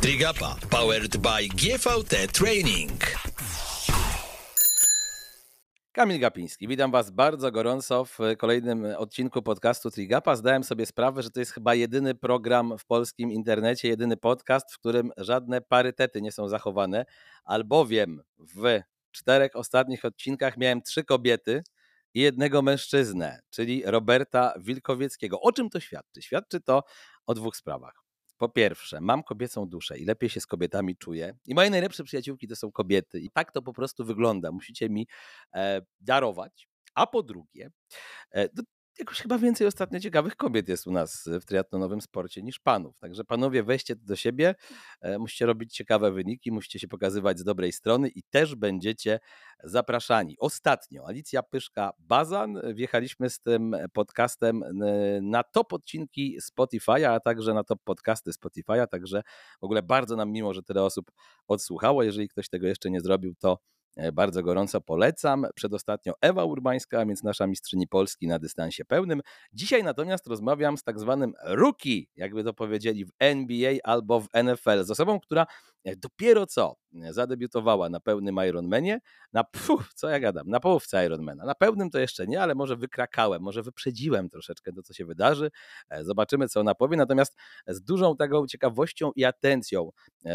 Trigapa powered by GVT Training. Kamil Gapiński, witam Was bardzo gorąco w kolejnym odcinku podcastu Trigapa. Zdałem sobie sprawę, że to jest chyba jedyny program w polskim internecie, jedyny podcast, w którym żadne parytety nie są zachowane, albowiem w czterech ostatnich odcinkach miałem trzy kobiety i jednego mężczyznę, czyli Roberta Wilkowieckiego. O czym to świadczy? Świadczy to o dwóch sprawach. Po pierwsze, mam kobiecą duszę i lepiej się z kobietami czuję. I moje najlepsze przyjaciółki to są kobiety. I tak to po prostu wygląda. Musicie mi e, darować. A po drugie, e, jakoś chyba więcej ostatnio ciekawych kobiet jest u nas w triatlonowym sporcie niż panów. Także panowie, weźcie do siebie, e, musicie robić ciekawe wyniki, musicie się pokazywać z dobrej strony i też będziecie zapraszani. Ostatnio Alicja Pyszka-Bazan, wjechaliśmy z tym podcastem na top odcinki Spotify'a, a także na top podcasty Spotify'a, także w ogóle bardzo nam miło, że tyle osób odsłuchało. Jeżeli ktoś tego jeszcze nie zrobił, to E, bardzo gorąco polecam. Przedostatnio Ewa Urbańska, a więc nasza mistrzyni Polski na dystansie pełnym. Dzisiaj natomiast rozmawiam z tak zwanym rookie, jakby to powiedzieli w NBA albo w NFL, z osobą, która e, dopiero co e, zadebiutowała na pełnym Ironmanie, na puf, co ja gadam, na połówce Ironmana. Na pełnym to jeszcze nie, ale może wykrakałem, może wyprzedziłem troszeczkę to, co się wydarzy. Zobaczymy, co ona powie. Natomiast z dużą taką ciekawością i atencją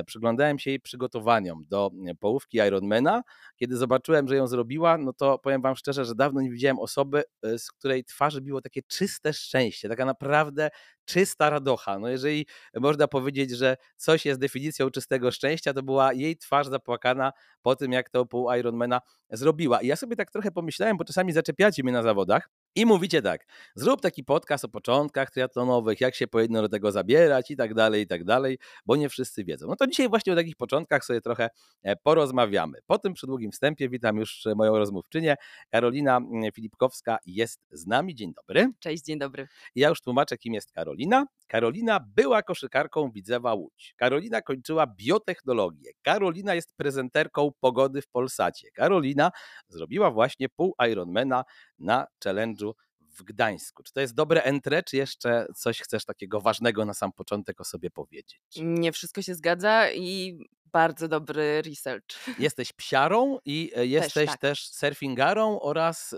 przyglądałem się jej przygotowaniom do połówki Ironmana, kiedy zobaczyłem, że ją zrobiła, no to powiem Wam szczerze, że dawno nie widziałem osoby, y, z której twarzy było takie czyste szczęście, taka naprawdę czysta radocha. No jeżeli można powiedzieć, że coś jest definicją czystego szczęścia, to była jej twarz zapłakana po tym, jak to pół Ironmana zrobiła. I ja sobie tak trochę pomyślałem, bo czasami zaczepiacie mnie na zawodach, i mówicie tak, zrób taki podcast o początkach triatlonowych, jak się powinno do tego zabierać i tak dalej, i tak dalej, bo nie wszyscy wiedzą. No to dzisiaj właśnie o takich początkach sobie trochę e, porozmawiamy. Po tym przydługim wstępie witam już moją rozmówczynię. Karolina mm, Filipkowska jest z nami. Dzień dobry. Cześć, dzień dobry. Ja już tłumaczę, kim jest Karolina. Karolina była koszykarką Widzewa Łódź. Karolina kończyła biotechnologię. Karolina jest prezenterką pogody w Polsacie. Karolina zrobiła właśnie pół Ironmana na challenge'u w Gdańsku. Czy to jest dobre entre, czy jeszcze coś chcesz takiego ważnego na sam początek o sobie powiedzieć? Nie wszystko się zgadza i bardzo dobry research. Jesteś psiarą i e, jesteś też, tak. też surfingarą oraz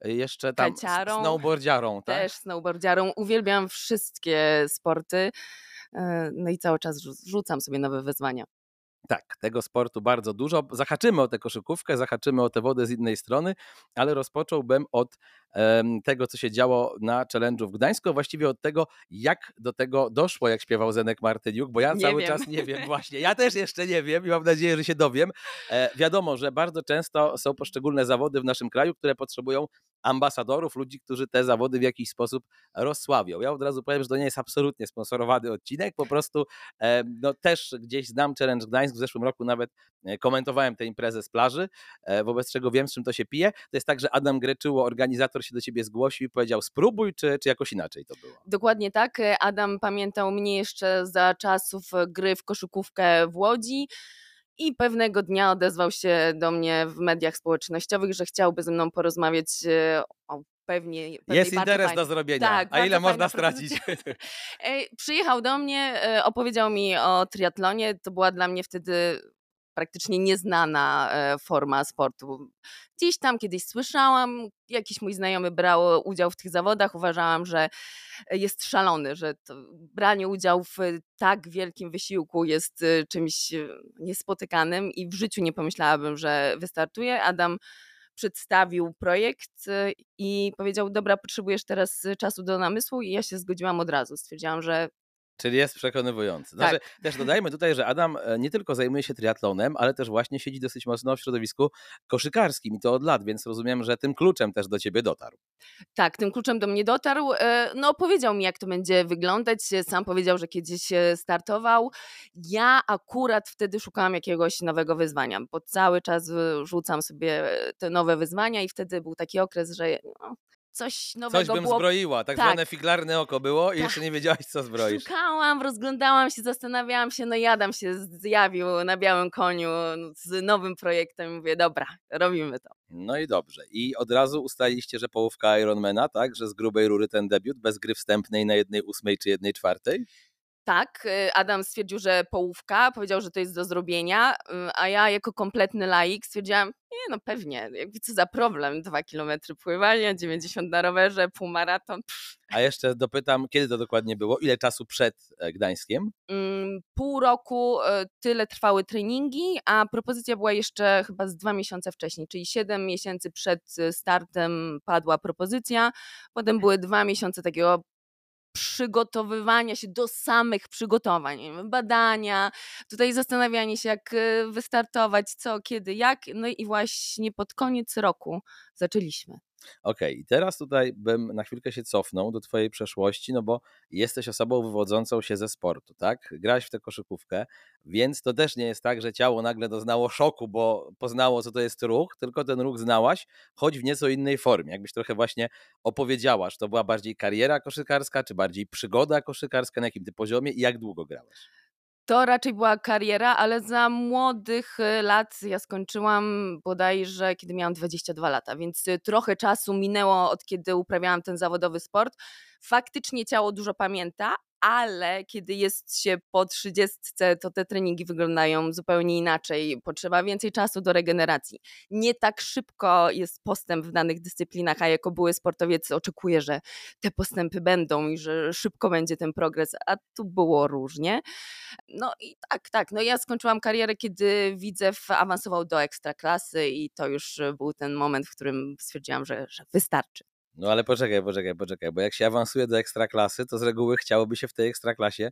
e, jeszcze tam Kaciarą, snowboardziarą. Tak? Też snowboardziarą. Uwielbiam wszystkie sporty. E, no i cały czas rzucam sobie nowe wyzwania. Tak, tego sportu bardzo dużo. Zahaczymy o tę koszykówkę, zahaczymy o tę wodę z innej strony, ale rozpocząłbym od tego, co się działo na challenge'u w Gdańsku, a właściwie od tego, jak do tego doszło, jak śpiewał Zenek Martyniuk, bo ja nie cały wiem. czas nie wiem właśnie. Ja też jeszcze nie wiem i mam nadzieję, że się dowiem. E, wiadomo, że bardzo często są poszczególne zawody w naszym kraju, które potrzebują ambasadorów, ludzi, którzy te zawody w jakiś sposób rozsławią. Ja od razu powiem, że to nie jest absolutnie sponsorowany odcinek, po prostu no, też gdzieś znam Challenge Gdańsk, w zeszłym roku nawet e, komentowałem tę imprezę z plaży, e, wobec czego wiem, z czym to się pije. To jest tak, że Adam Greczyło, organizator się do ciebie zgłosił i powiedział spróbuj, czy, czy jakoś inaczej to było? Dokładnie tak. Adam pamiętał mnie jeszcze za czasów gry w koszykówkę w Łodzi. I pewnego dnia odezwał się do mnie w mediach społecznościowych, że chciałby ze mną porozmawiać e, o pewnie. Jest interes fajnie. do zrobienia. Tak, A ile można stracić? Przyjechał do mnie, e, opowiedział mi o triatlonie. To była dla mnie wtedy praktycznie nieznana e, forma sportu. Gdzieś tam kiedyś słyszałam, jakiś mój znajomy brał udział w tych zawodach, uważałam, że jest szalony, że branie udziału w tak wielkim wysiłku jest e, czymś e, niespotykanym i w życiu nie pomyślałabym, że wystartuje. Adam przedstawił projekt i powiedział: Dobra, potrzebujesz teraz czasu do namysłu, i ja się zgodziłam od razu. Stwierdziłam, że Czyli jest przekonywujący. Znaczy, tak. Też dodajmy tutaj, że Adam e, nie tylko zajmuje się triatlonem, ale też właśnie siedzi dosyć mocno w środowisku koszykarskim i to od lat, więc rozumiem, że tym kluczem też do ciebie dotarł. Tak, tym kluczem do mnie dotarł. E, no, powiedział mi, jak to będzie wyglądać. Sam powiedział, że kiedyś startował. Ja akurat wtedy szukałam jakiegoś nowego wyzwania, bo cały czas rzucam sobie te nowe wyzwania i wtedy był taki okres, że no, coś nowego Coś bym było. zbroiła, tak, tak, zwane figlarne oko było i tak. jeszcze nie wiedziałaś, co zbroisz. Szukałam, rozglądałam się, zastanawiałam się, no Jadam się zjawił na białym koniu z nowym projektem i mówię, dobra, robimy to. No i dobrze. I od razu ustaliliście, że połówka Ironmana, tak, że z grubej rury ten debiut, bez gry wstępnej na jednej ósmej czy jednej czwartej? Tak, y, Adam stwierdził, że połówka, powiedział, że to jest do zrobienia, y, a ja jako kompletny laik stwierdziłam, nie no pewnie, jakby co za problem, dwa kilometry pływania, 90 na rowerze, półmaraton. pff. A jeszcze dopytam, kiedy to dokładnie było? Ile czasu przed e, Gdańskiem? Mm, Pół roku y, tyle trwały treningi, a propozycja była jeszcze chyba z dwa miesiące wcześniej, czyli siedem miesięcy przed y, startem padła propozycja, potem były dwa miesiące takiego przygotowywania się do samych przygotowań, badania, tutaj zastanawianie się, jak y, wystartować, co, kiedy, jak. No i właśnie pod koniec roku zaczęliśmy. Okej, i teraz tutaj bym na chwilkę się cofnął do Twojej przeszłości, no bo jesteś osobą wywodzącą się ze sportu, tak? Grałaś w tę koszykówkę, więc to też nie jest tak, że ciało nagle doznało szoku, bo poznało, co to jest ruch, tylko ten ruch znałaś, choć w nieco innej formie. Jakbyś trochę właśnie opowiedziała, czy to była bardziej kariera koszykarska, czy bardziej przygoda koszykarska, na jakim ty poziomie i jak długo grałaś? To raczej była kariera, ale za młodych y, lat ja skończyłam bodajże, kiedy miałam 22 lata, więc y, trochę czasu minęło od kiedy uprawiałam ten zawodowy sport. Faktycznie ciało dużo pamięta, ale kiedy jest się po 30, to te treningi wyglądają zupełnie inaczej. Potrzeba więcej czasu do regeneracji. Nie tak szybko jest postęp w danych dyscyplinach, a jako były sportowiec oczekuję, że te postępy będą i że szybko będzie ten progres, a tu było różnie. No i tak, tak. No ja skończyłam karierę, kiedy Widzew awansował do ekstraklasy i to już był ten moment, w którym stwierdziłam, że, że wystarczy. No ale poczekaj, poczekaj, poczekaj, bo jak się awansuje do ekstraklasy, to z reguły chciałoby się w tej ekstraklasie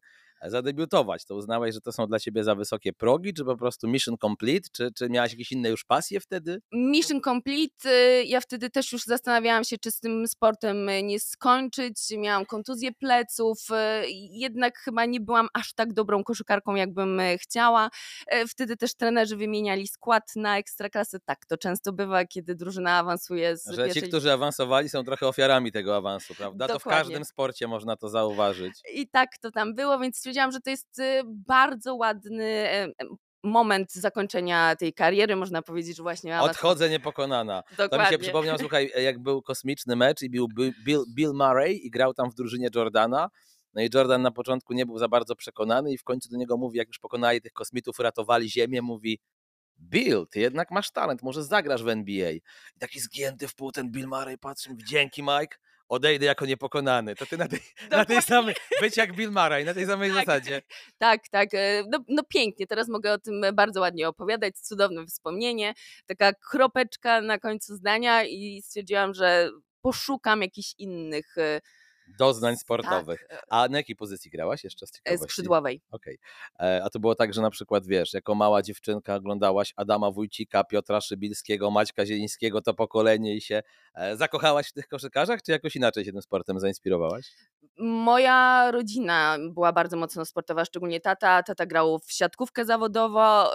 zadebiutować. To uznałeś, że to są dla ciebie za wysokie progi, czy po prostu mission complete, czy, czy miałaś jakieś inne już pasje wtedy? Mission Complete. y, Ja wtedy też już zastanawiałam się, czy z tym sportem y, nie skończyć. Miałam kontuzję pleców, y, jednak chyba nie byłam aż tak dobrą koszykarką, jakbym chciała. E, Wtedy też trenerzy wymieniali skład na ekstraklasę. Tak, to często bywa, kiedy drużyna awansuje z Że ci, pierwszej którzy awansowali, są trochę ofiarami tego awansu, prawda? To w Dokładnie. każdym sporcie można to zauważyć. I tak to tam było, więc stwierdziłam, że to jest y, bardzo ładny e, moment zakończenia tej kariery. Można powiedzieć, że właśnie Odchodzę niepokonana. To mi się Dokładnie. przypomniał, słuchaj, jak był kosmiczny mecz i był Bill, Bill, Bill Murray i grał tam w drużynie Jordana. No i Jordan na początku nie był za bardzo przekonany i w końcu do niego mówi, jak już pokonali tych kosmitów, ratowali ziemię, mówi Bill, ty jednak masz talent, może zagrasz w NBA. I taki zgięty w pół ten Bill Murray patrzy, mówi, dzięki Mike, odejdę jako niepokonany. To ty na tej, na tej samej, być jak Bill Murray, na tej samej Tak. zasadzie. Tak, tak. e, No, no pięknie, teraz mogę o tym bardzo ładnie opowiadać. Cudowne wspomnienie. Taka kropeczka na końcu zdania i stwierdziłam, że poszukam jakichś innych e, Doznań tak, sportowych. e, A na jakiej pozycji grałaś jeszcze z e, ciekawości? skrzydłowej. Okej. E, A to było tak, że na przykład wiesz, jako mała dziewczynka oglądałaś Adama Wójcika, Piotra Szybilskiego, Maćka Zielińskiego, to pokolenie i się zakochałaś w tych koszykarzach, czy jakoś inaczej się tym sportem zainspirowałaś? Moja rodzina była bardzo mocno sportowa, szczególnie tata. Tata grał w siatkówkę zawodowo.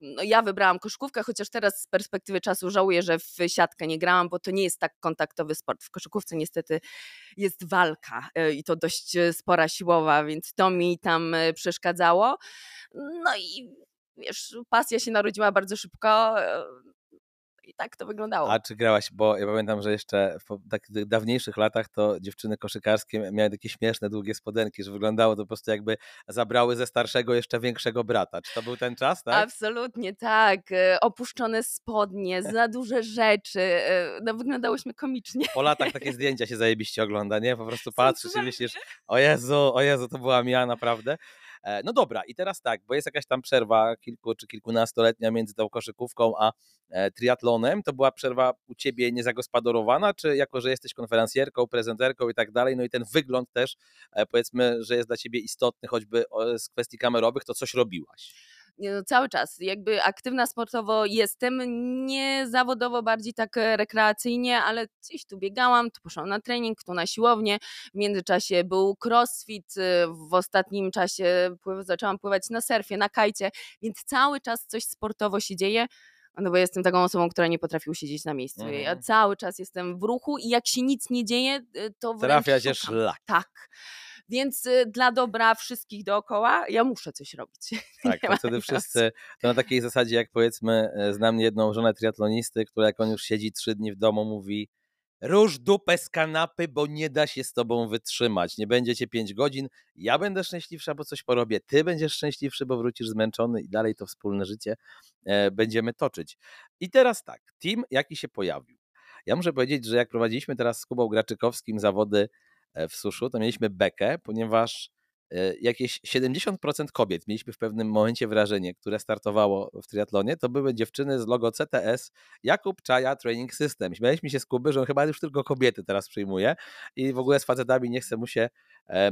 No ja wybrałam koszykówkę, chociaż teraz z perspektywy czasu żałuję, że w siatkę nie grałam, bo to nie jest tak kontaktowy sport. W koszykówce niestety jest walka e, i to dość e, spora siłowa, więc to mi tam e, przeszkadzało. No i wiesz, pasja się narodziła bardzo szybko i tak to wyglądało. A czy grałaś, bo ja pamiętam, że jeszcze w tak dawniejszych latach to dziewczyny koszykarskie miały takie śmieszne, długie spodenki, że wyglądało to po prostu jakby zabrały ze starszego jeszcze większego brata. Czy to był ten czas, tak? Absolutnie tak. e, Opuszczone spodnie, za duże rzeczy. e, No wyglądałyśmy komicznie. Po latach takie zdjęcia się zajebiście ogląda, nie? Po prostu patrzysz i myślisz, o Jezu, o Jezu, to byłam ja naprawdę. E, No dobra, i teraz tak, bo jest jakaś tam przerwa kilku czy kilkunastoletnia między tą koszykówką a e, triatlonem. To była przerwa u ciebie niezagospodarowana, czy jako, że jesteś konferencjerką, prezenterką i tak dalej, no i ten wygląd też, e, powiedzmy, że jest dla ciebie istotny, choćby z kwestii kamerowych, to coś robiłaś. No, cały czas. Jakby aktywna sportowo jestem, nie zawodowo, bardziej tak e, rekreacyjnie, ale gdzieś tu biegałam, tu poszłam na trening, tu na siłownię. W międzyczasie był crossfit, e, w ostatnim czasie zaczęłam pływać na surfie, na kajcie, więc cały czas coś sportowo się dzieje. No bo jestem taką osobą, która nie potrafi usiedzieć na miejscu. Ja Mhm. cały czas jestem w ruchu i jak się nic nie dzieje, e, to wręcz Trafia szukam. szlak. Tak. Więc y, dla dobra wszystkich dookoła ja muszę coś robić. Tak, to wtedy wszyscy, to na takiej zasadzie jak powiedzmy, e, znam jedną żonę triatlonisty, która jak on już siedzi trzy dni w domu, mówi rusz dupę z kanapy, bo nie da się z tobą wytrzymać. Nie będziecie 5 godzin, ja będę szczęśliwsza, bo coś porobię, ty będziesz szczęśliwszy, bo wrócisz zmęczony i dalej to wspólne życie e, będziemy toczyć. I teraz tak, team jaki się pojawił. Ja muszę powiedzieć, że jak prowadziliśmy teraz z Kubą Graczykowskim zawody w suszu, to mieliśmy bekę, ponieważ E, jakieś 70% kobiet, mieliśmy w pewnym momencie wrażenie, które startowało w triatlonie, to były dziewczyny z logo CTS Jakub Czaja Training System. Śmialiśmy się z Kuby, że on chyba już tylko kobiety teraz przyjmuje i w ogóle z facetami nie chce mu się e,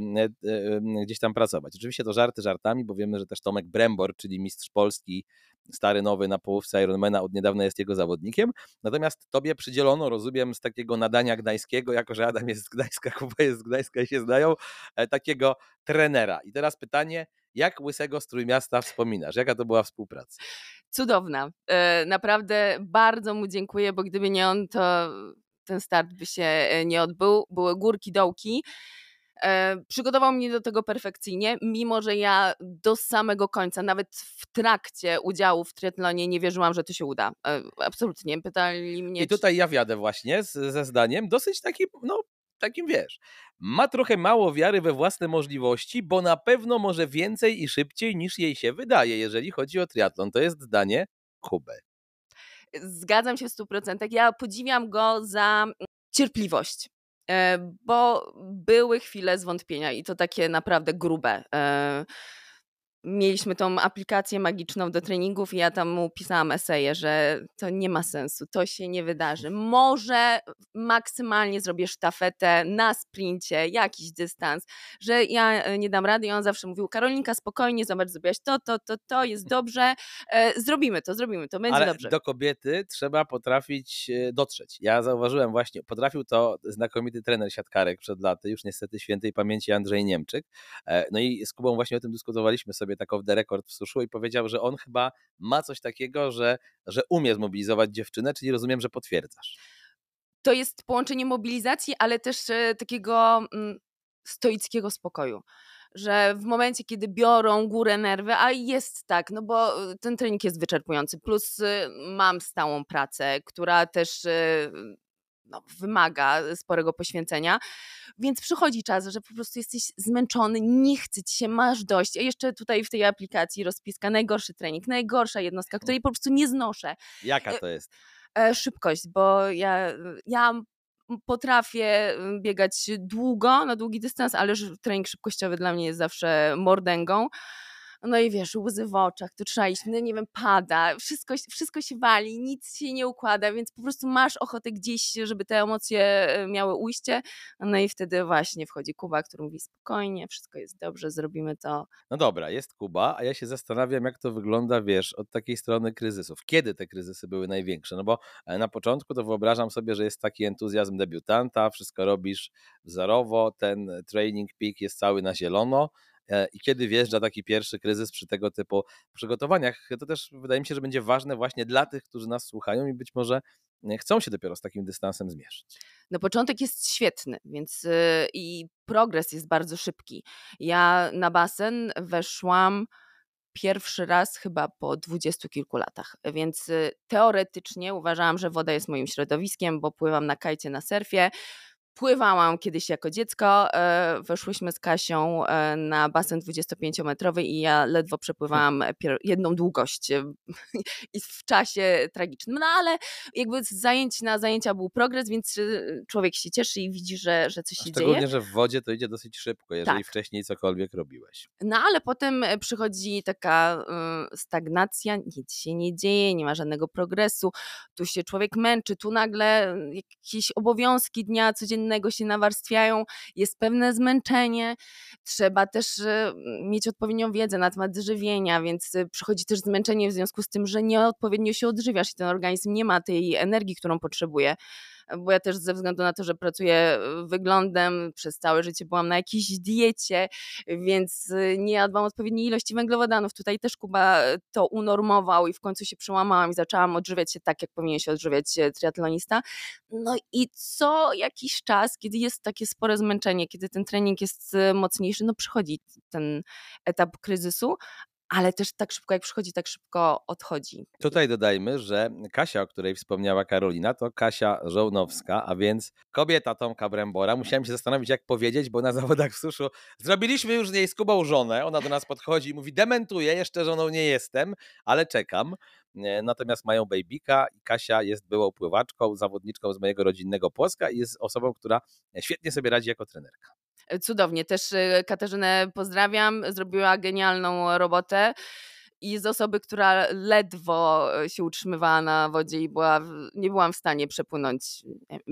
gdzieś tam pracować. Oczywiście to żarty żartami, bo wiemy, że też Tomek Brembor, czyli mistrz Polski stary nowy na połówce Ironmana od niedawna jest jego zawodnikiem. Natomiast tobie przydzielono, rozumiem, z takiego nadania gdańskiego, jako że Adam jest z Gdańska, Kuba jest z Gdańska i się znają, e, takiego trenera. I teraz pytanie, jak Łysego z Trójmiasta wspominasz? Jaka to była współpraca? Cudowna. E, naprawdę bardzo mu dziękuję, bo gdyby nie on, to ten start by się e, nie odbył. Były górki, dołki. E, przygotował mnie do tego perfekcyjnie, mimo że ja do samego końca, nawet w trakcie udziału w triatlonie nie wierzyłam, że to się uda. E, absolutnie. Pytali mnie... I tutaj ja wiadę właśnie z, ze zdaniem dosyć takim, no takim wiesz, ma trochę mało wiary we własne możliwości, bo na pewno może więcej i szybciej niż jej się wydaje, jeżeli chodzi o triatlon. To jest zdanie Kuby. Zgadzam się w 100%. Ja podziwiam go za cierpliwość. E, bo były chwile zwątpienia i to takie naprawdę grube. Mieliśmy tą aplikację magiczną do treningów i ja tam mu pisałam eseje, że to nie ma sensu, to się nie wydarzy. Może maksymalnie zrobię sztafetę na sprincie, jakiś dystans, że ja e, nie dam rady i on zawsze mówił, Karolinka spokojnie, zobacz, zrobiłaś to, to, to, to, jest dobrze, e, zrobimy to, zrobimy to, będzie Ale dobrze. do kobiety trzeba potrafić e, dotrzeć. Ja zauważyłem właśnie, potrafił to znakomity trener siatkarek przed laty, już niestety świętej pamięci Andrzej Niemczyk. No i z Kubą właśnie o tym dyskutowaliśmy sobie tak off the record w suszu i powiedział, że on chyba ma coś takiego, że, że umie zmobilizować dziewczynę, czyli rozumiem, że potwierdzasz. To jest połączenie mobilizacji, ale też e, takiego mm, stoickiego spokoju że w momencie, kiedy biorą górę nerwy, a jest tak, no bo e, ten trening jest wyczerpujący, plus e, mam stałą pracę, która też no, wymaga sporego poświęcenia, więc przychodzi czas, że po prostu jesteś zmęczony, nie chce ci się, masz dość. A jeszcze tutaj w tej aplikacji rozpiska najgorszy trening, najgorsza jednostka, której po prostu nie znoszę. Jaka e, to jest? E, szybkość, bo ja, ja potrafię biegać długo, na długi dystans, ale trening szybkościowy dla mnie jest zawsze mordęgą. No i wiesz, łzy w oczach, tu trzeba iść, no nie wiem, pada, wszystko, wszystko się wali, nic się nie układa, więc po prostu masz ochotę gdzieś, żeby te emocje e, miały ujście. No i wtedy właśnie wchodzi Kuba, który mówi spokojnie, wszystko jest dobrze, zrobimy to. No dobra, jest Kuba, a ja się zastanawiam, jak to wygląda, wiesz, od takiej strony kryzysów. Kiedy te kryzysy były największe? No bo e, na początku to wyobrażam sobie, że jest taki entuzjazm debiutanta, wszystko robisz wzorowo, ten training peak jest cały na zielono, i kiedy wjeżdża taki pierwszy kryzys przy tego typu przygotowaniach. To też wydaje mi się, że będzie ważne właśnie dla tych, którzy nas słuchają i być może e, chcą się dopiero z takim dystansem zmierzyć. No początek jest świetny, więc yy, i progres jest bardzo szybki. Ja na basen weszłam pierwszy raz chyba po dwudziestu kilku latach, więc y, teoretycznie uważałam, że woda jest moim środowiskiem, bo pływam na kajcie na surfie, Pływałam kiedyś jako dziecko, e, weszłyśmy z Kasią e, na basen 25-metrowy i ja ledwo przepływałam jedną długość i w czasie tragicznym. No ale jakby z zajęć na zajęcia był progres, więc e, człowiek się cieszy i widzi, że, że coś się Szczególnie, dzieje. że w wodzie to idzie dosyć szybko, jeżeli tak. wcześniej cokolwiek robiłeś. No ale potem przychodzi taka stagnacja, nic się nie dzieje, nie ma żadnego progresu, tu się człowiek męczy, tu nagle jakieś obowiązki dnia codziennego innego się nawarstwiają, jest pewne zmęczenie, trzeba też e, mieć odpowiednią wiedzę na temat żywienia, więc e, przychodzi też zmęczenie w związku z tym, że nieodpowiednio się odżywiasz i ten organizm nie ma tej energii, którą potrzebuje bo ja też ze względu na to, że pracuję e, wyglądem, przez całe życie byłam na jakiejś diecie, więc e, nie jadłam odpowiedniej ilości węglowodanów. Tutaj też Kuba e, to unormował i w końcu się przełamałam i zaczęłam odżywiać się tak, jak powinien się odżywiać triatlonista. No i co jakiś czas, kiedy jest takie spore zmęczenie, kiedy ten trening jest mocniejszy, no przychodzi ten etap kryzysu, ale też tak szybko jak przychodzi, tak szybko odchodzi. Tutaj dodajmy, że Kasia, o której wspomniała Karolina, to Kasia Żołnowska, a więc kobieta Tomka Brembora. Musiałem się zastanowić, jak powiedzieć, bo na zawodach w suszu zrobiliśmy już z niej z Kubą żonę. Ona do nas podchodzi i mówi, dementuję, jeszcze żoną nie jestem, ale czekam. Natomiast mają babyka i Kasia jest byłą pływaczką, zawodniczką z mojego rodzinnego Płoska i jest osobą, która świetnie sobie radzi jako trenerka. Cudownie. Też y, Katarzynę pozdrawiam. Zrobiła genialną robotę i z osoby, która ledwo y, się utrzymywała na wodzie i była, nie byłam w stanie przepłynąć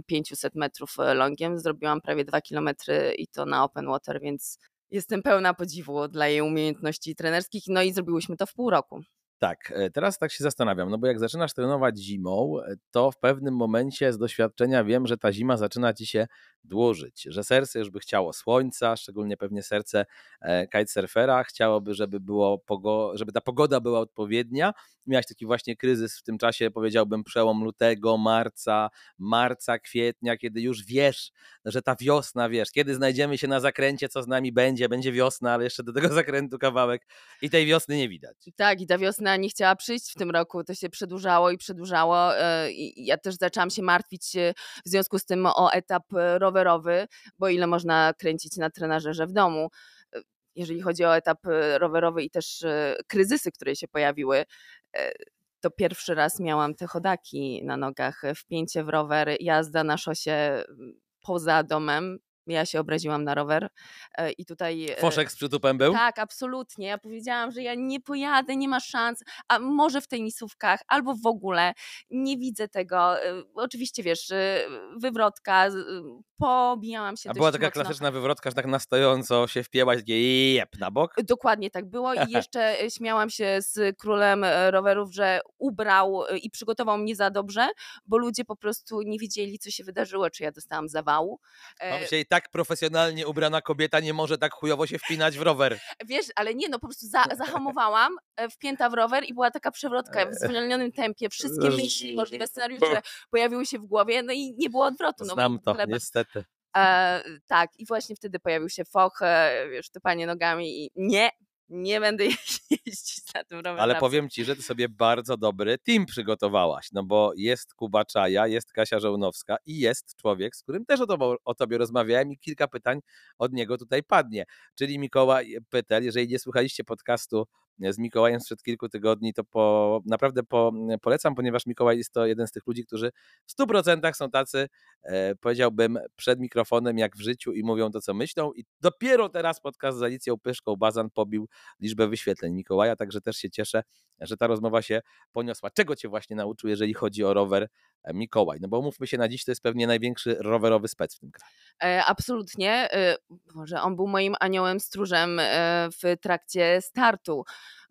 500 metrów y, longiem, zrobiłam prawie 2 kilometry i to na open water, więc jestem pełna podziwu dla jej umiejętności trenerskich. No i zrobiłyśmy to w pół roku. Tak, e, teraz tak się zastanawiam, no bo jak zaczynasz trenować zimą, e, to w pewnym momencie z doświadczenia wiem, że ta zima zaczyna ci się dłużyć, że serce już by chciało słońca, szczególnie pewnie serce e, kitesurfera, chciałoby, żeby, było żeby ta pogoda była odpowiednia. Miałeś taki właśnie kryzys w tym czasie, powiedziałbym, przełom lutego, marca, marca, kwietnia, kiedy już wiesz, że ta wiosna, wiesz, kiedy znajdziemy się na zakręcie, co z nami będzie, będzie wiosna, ale jeszcze do tego zakrętu kawałek i tej wiosny nie widać. Tak, i ta wiosna nie chciała przyjść w tym roku, to się przedłużało i przedłużało. E, I ja też zaczęłam się martwić e, w związku z tym o etap rowerowy, bo ile można kręcić na trenażerze w domu. E, jeżeli chodzi o etap rowerowy i też kryzysy, które się pojawiły, to pierwszy raz miałam te chodaki na nogach, wpięcie w rower, jazda na szosie poza domem, ja się obraziłam na rower e, i tutaj... E, Foszek z przytupem był? Tak, absolutnie. Ja powiedziałam, że ja nie pojadę, nie ma szans, a może w tenisówkach, albo w ogóle. Nie widzę tego. E, oczywiście, wiesz, wywrotka, pobijałam się A była taka mocno. klasyczna wywrotka, że tak na stojąco się wpięłaś, takie jep, na bok? Dokładnie tak było i jeszcze śmiałam się z królem rowerów, że ubrał i przygotował mnie za dobrze, bo ludzie po prostu nie wiedzieli, co się wydarzyło, czy ja dostałam zawału. Mam się i tak profesjonalnie ubrana kobieta nie może tak chujowo się wpinać w rower. Wiesz, ale nie, no po prostu za, zahamowałam, e, wpięta w rower i była taka przewrotka w zwolnionym tempie. Wszystkie myśli, możliwe scenariusze pojawiły się w głowie, no i nie było odwrotu. No, Znam to, niestety. E, tak, i właśnie wtedy pojawił się foch, e, wiesz, typanie nogami i nie, nie będę jeździć na tym rowerze. Ale powiem Ci, że Ty sobie bardzo dobry team przygotowałaś, no bo jest Kuba Czaja, jest Kasia Żołnowska i jest człowiek, z którym też o, to, o Tobie rozmawiałem i kilka pytań od niego tutaj padnie. Czyli Mikołaj Pytel, jeżeli nie słuchaliście podcastu z Mikołajem sprzed kilku tygodni, to po, naprawdę po, polecam, ponieważ Mikołaj jest to jeden z tych ludzi, którzy w 100% są tacy, e, powiedziałbym, przed mikrofonem jak w życiu i mówią to, co myślą. I dopiero teraz podcast z Alicją Pyszką Bazan pobił liczbę wyświetleń Mikołaja, także też się cieszę, że ta rozmowa się poniosła. Czego Cię właśnie nauczył, jeżeli chodzi o rower e, Mikołaj? No bo mówmy się na dziś, to jest pewnie największy rowerowy spec w tym kraju. E, absolutnie. Może on był moim aniołem stróżem w trakcie startu,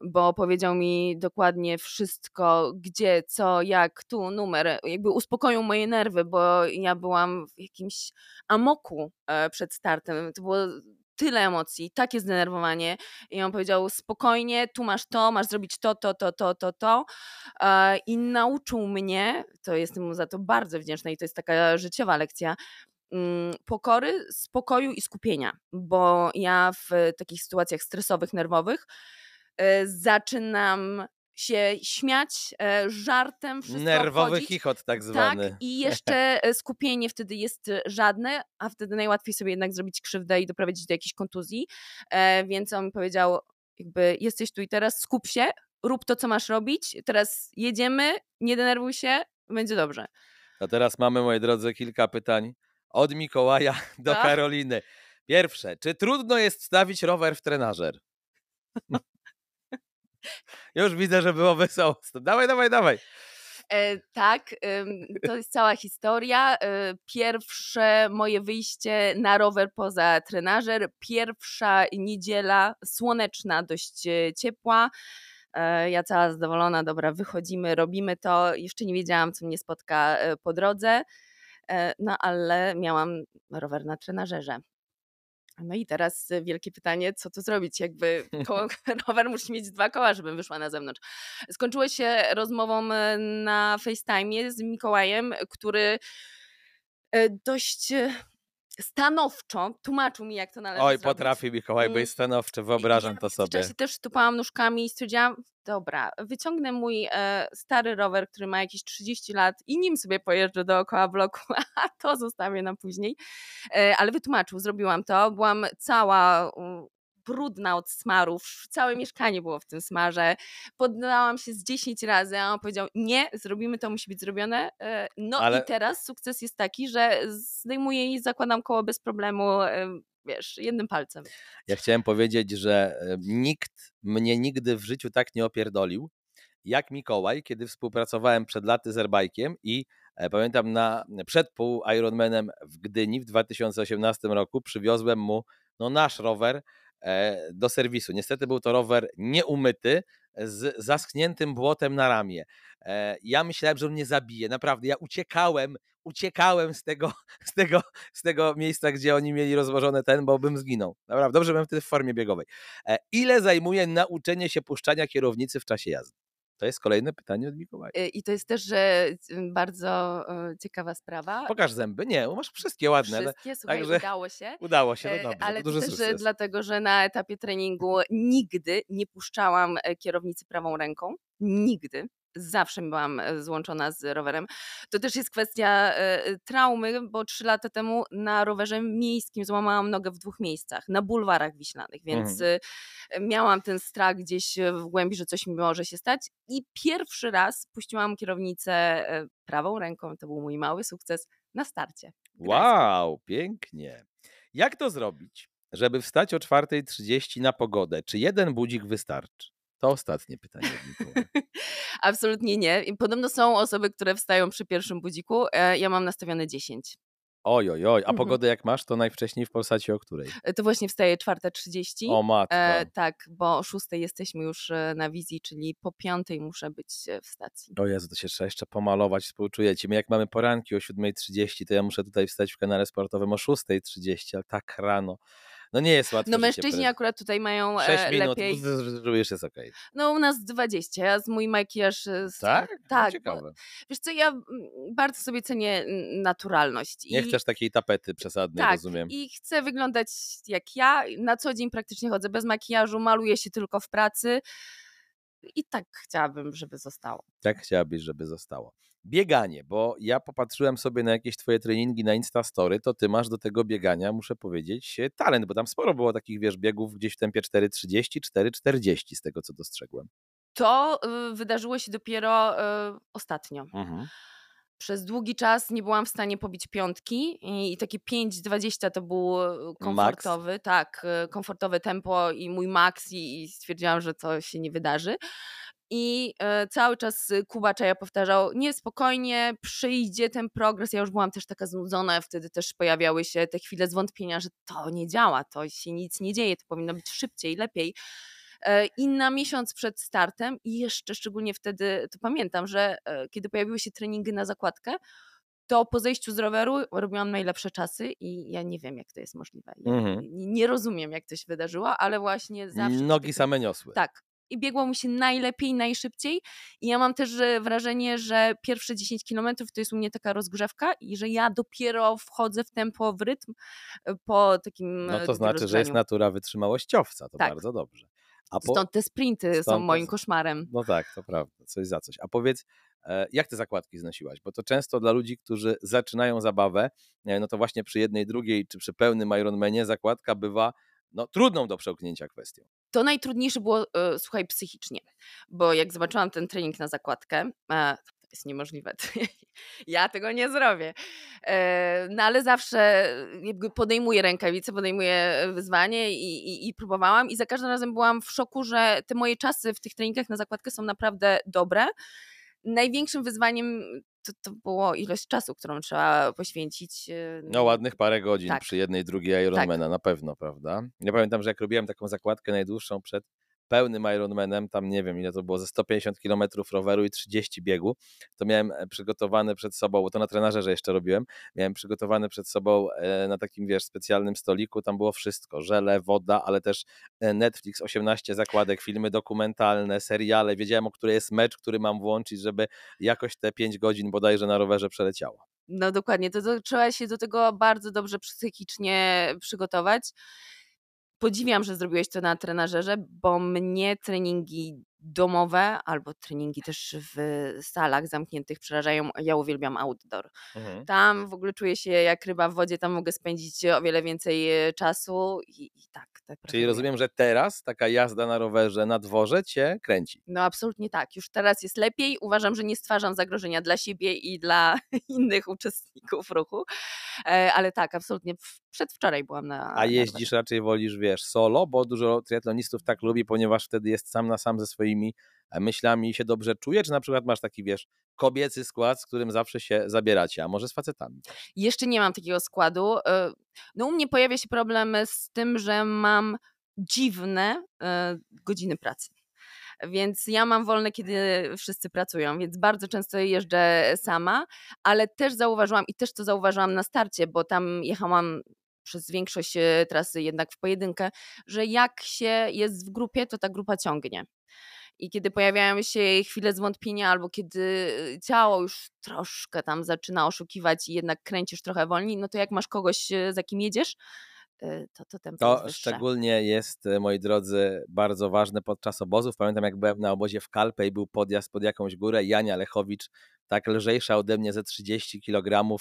bo powiedział mi dokładnie wszystko, gdzie, co, jak, tu, numer. Jakby uspokoił moje nerwy, bo ja byłam w jakimś amoku przed startem. To było tyle emocji, takie zdenerwowanie. I on powiedział: spokojnie, tu masz to, masz zrobić to, to, to, to, to, to. I nauczył mnie, to jestem mu za to bardzo wdzięczna i to jest taka życiowa lekcja, mm, pokory, spokoju i skupienia, bo ja w takich sytuacjach stresowych, nerwowych e, zaczynam się śmiać e, żartem, Nerwowy obchodzić. chichot tak, tak zwany. Tak, i jeszcze e, skupienie wtedy jest żadne, a wtedy najłatwiej sobie jednak zrobić krzywdę i doprowadzić do jakiejś kontuzji. Więc on mi powiedział, jakby jesteś tu i teraz, skup się, rób to, co masz robić, teraz jedziemy, nie denerwuj się, będzie dobrze. A teraz mamy, moi drodzy, kilka pytań od Mikołaja do tak? Karoliny. Pierwsze, czy trudno jest wstawić rower w trenażer? Już widzę, że było wesoło. Dawaj, dawaj, dawaj. E, tak, to jest cała historia. E, pierwsze moje wyjście na rower poza trenażer, pierwsza niedziela słoneczna, dość e, ciepła. E, ja cała zadowolona, dobra, wychodzimy, robimy to. Jeszcze nie wiedziałam, co mnie spotka e, po drodze. E, no ale miałam rower na trenażerze. No i teraz wielkie pytanie, co tu zrobić? Jakby koło, rower musi mieć dwa koła, żebym wyszła na zewnątrz. Skończyło się rozmową e, na FaceTime z Mikołajem, który e, dość stanowczo tłumaczył mi, jak to należy Oj, zrobić. potrafi Mikołaj Mm. być stanowczy, I wyobrażam ja to w sobie. międzyczasie też tupałam nóżkami i stwierdziłam, dobra, wyciągnę mój e, stary rower, który ma jakieś 30 lat i nim sobie pojeżdżę dookoła bloku, a to zostawię na później. E, ale wytłumaczył, zrobiłam to, byłam cała brudna od smarów, całe mieszkanie było w tym smarze. Poddałam się z 10 razy, a on powiedział, nie, zrobimy to, musi być zrobione. E, no Ale- i teraz sukces jest taki, że zdejmuję i zakładam koło bez problemu, e, wiesz, jednym palcem. Ja chciałem powiedzieć, że e, nikt mnie nigdy w życiu tak nie opierdolił, jak Mikołaj, kiedy współpracowałem przed laty z Airbike'iem i e, pamiętam na, przed pół Ironmanem w Gdyni w 2018 roku przywiozłem mu no, nasz rower e, do serwisu. Niestety był to rower nieumyty, z zaschniętym błotem na ramię. E, Ja myślałem, że on mnie zabije. Naprawdę, ja uciekałem, uciekałem z tego, z tego, z tego miejsca, gdzie oni mieli rozłożone ten, bo bym zginął. Naprawdę, dobrze byłem wtedy w formie biegowej. E, Ile zajmuje nauczenie się puszczania kierownicy w czasie jazdy? To jest kolejne pytanie od Mikołaja. Y, I to jest też że, y, bardzo ciekawa sprawa. Pokaż zęby. Nie, masz wszystkie ładne, ale Wszystkie, słuchaj, także udało się. udało się, E, no dobrze, Ale to też sukces. dlatego, że na etapie treningu nigdy nie puszczałam e, kierownicy prawą ręką. Nigdy. Zawsze byłam e, złączona z rowerem. To też jest kwestia e, traumy, bo trzy lata temu na rowerze miejskim złamałam nogę w dwóch miejscach, na bulwarach wiślanych, więc Mhm. e, miałam ten strach gdzieś e, w głębi, że coś mi może się stać. I pierwszy raz puściłam kierownicę e, prawą ręką, to był mój mały sukces na starcie. Wow, pięknie. Jak to zrobić, żeby wstać o 4.30 na pogodę? Czy jeden budzik wystarczy? To ostatnie pytanie. Absolutnie nie. I podobno są osoby, które wstają przy pierwszym budziku. E, Ja mam nastawione 10. Oj, oj, oj. A Mhm. pogodę jak masz, to najwcześniej w Polsacie o której? E, To właśnie wstaje 4.30. O matko. E, tak, bo o 6 jesteśmy już e, na wizji, czyli po 5 muszę być e, w stacji. O Jezu, to się trzeba jeszcze pomalować, współczujecie. My jak mamy poranki o 7.30, to ja muszę tutaj wstać w kanale sportowym o 6.30, ale tak rano. No nie jest łatwo. No życie mężczyźni pre- akurat tutaj mają 6 e, minut, lepiej. już jest okej. No u nas 20, ja z mój makijaż... e, z- Tak? No, Tak. bo- Ciekawe. Wiesz co, ja bardzo sobie cenię naturalność. Nie i- chcesz takiej tapety przesadnej, Tak, rozumiem. i chcę wyglądać jak ja. Na co dzień praktycznie chodzę bez makijażu, maluję się tylko w pracy. I tak chciałabym, żeby zostało. Tak chciałabyś, żeby zostało. Bieganie, bo ja popatrzyłem sobie na jakieś twoje treningi na Instastory, to ty masz do tego biegania, muszę powiedzieć, e, talent, bo tam sporo było takich, wiesz, biegów gdzieś w tempie 4.30, 4.40 z tego, co dostrzegłem. To y, wydarzyło się dopiero y, ostatnio. Przez długi czas nie byłam w stanie pobić piątki i, takie 5,20 to był y, komfortowy, tak, y, komfortowe tempo i mój maks i, i stwierdziłam, że to się nie wydarzy. I e, cały czas y, Kuba Czaja powtarzał, nie, spokojnie, przyjdzie ten progres. Ja już byłam też taka znudzona, wtedy też pojawiały się te chwile zwątpienia, że to nie działa, to się nic nie dzieje, to powinno być szybciej, lepiej. E, I na miesiąc przed startem, i jeszcze szczególnie wtedy, to pamiętam, że e, kiedy pojawiły się treningi na zakładkę, to po zejściu z roweru robiłam najlepsze czasy i ja nie wiem, jak to jest możliwe. Ja Mhm. nie, nie rozumiem, jak to się wydarzyło, ale właśnie zawsze... Nogi same niosły. tak. I biegło mi się najlepiej, najszybciej. I ja mam też że wrażenie, że pierwsze 10 kilometrów to jest u mnie taka rozgrzewka i że ja dopiero wchodzę w tempo, w rytm e, po takim No e, to znaczy, że jest natura wytrzymałościowca, to Tak. bardzo dobrze. A po... Stąd te sprinty są stąd te- moim koszmarem. No tak, to prawda, coś za coś. A powiedz, e, jak te zakładki znosiłaś? Bo to często dla ludzi, którzy zaczynają zabawę, no to właśnie przy jednej, drugiej czy przy pełnym Ironmanie zakładka bywa no, trudną do przełknięcia kwestią. To najtrudniejsze było, e, słuchaj, psychicznie, bo jak zobaczyłam ten trening na zakładkę, e, to jest niemożliwe. ja tego nie zrobię. E, No ale zawsze jakby podejmuję rękawice, podejmuję wyzwanie i, i, i próbowałam i za każdym razem byłam w szoku, że te moje czasy w tych treningach na zakładkę są naprawdę dobre. Największym wyzwaniem to, to było ilość czasu, którą trzeba poświęcić. No ładnych parę godzin Tak. przy jednej, drugiej Ironmana, na pewno, prawda? Ja pamiętam, że jak robiłem taką zakładkę najdłuższą przed pełnym Ironmanem, tam nie wiem ile to było, ze 150 km roweru i 30 biegu, to miałem e, przygotowane przed sobą, bo to na trenażerze jeszcze robiłem, miałem przygotowane przed sobą e, na takim, wiesz, specjalnym stoliku, tam było wszystko, żele, woda, ale też e, Netflix, 18 zakładek, filmy dokumentalne, seriale, wiedziałem, o której jest mecz, który mam włączyć, żeby jakoś te 5 godzin bodajże na rowerze przeleciało. No dokładnie, to, to trzeba się do tego bardzo dobrze psychicznie przygotować. Podziwiam, że zrobiłeś to na trenażerze, bo mnie treningi domowe albo treningi też w salach zamkniętych przerażają. Ja uwielbiam outdoor. Mhm. Tam w ogóle czuję się jak ryba w wodzie, tam mogę spędzić o wiele więcej e, czasu i, i tak. te Czyli rozumiem, że teraz taka jazda na rowerze na dworze cię kręci. No absolutnie tak. Już teraz jest lepiej. Uważam, że nie stwarzam zagrożenia dla siebie i dla innych uczestników ruchu. E, Ale tak, absolutnie. Przedwczoraj byłam na. A na jeździsz raczej wolisz, wiesz, solo, bo dużo triatlonistów tak lubi, ponieważ wtedy jest sam na sam ze swoimi e, myślami i się dobrze czuje, czy na przykład masz taki, wiesz, kobiecy skład, z którym zawsze się zabieracie, a może z facetami? Jeszcze nie mam takiego składu. E, No u mnie pojawia się problem z tym, że mam dziwne e, godziny pracy. Więc ja mam wolne, kiedy wszyscy pracują, więc bardzo często jeżdżę sama, ale też zauważyłam i też to zauważyłam na starcie, bo tam jechałam przez większość e, trasy jednak w pojedynkę, że jak się jest w grupie, to ta grupa ciągnie. I kiedy pojawiają się chwile zwątpienia, albo kiedy ciało już troszkę tam zaczyna oszukiwać i jednak kręcisz trochę wolniej, no to jak masz kogoś, e, za kim jedziesz, e, to to tempo jest To wyższe. szczególnie jest, e, moi drodzy, bardzo ważne podczas obozów. Pamiętam, jak byłem na obozie w Kalpe i był podjazd pod jakąś górę. Jania Lechowicz, tak lżejsza ode mnie ze 30 kg,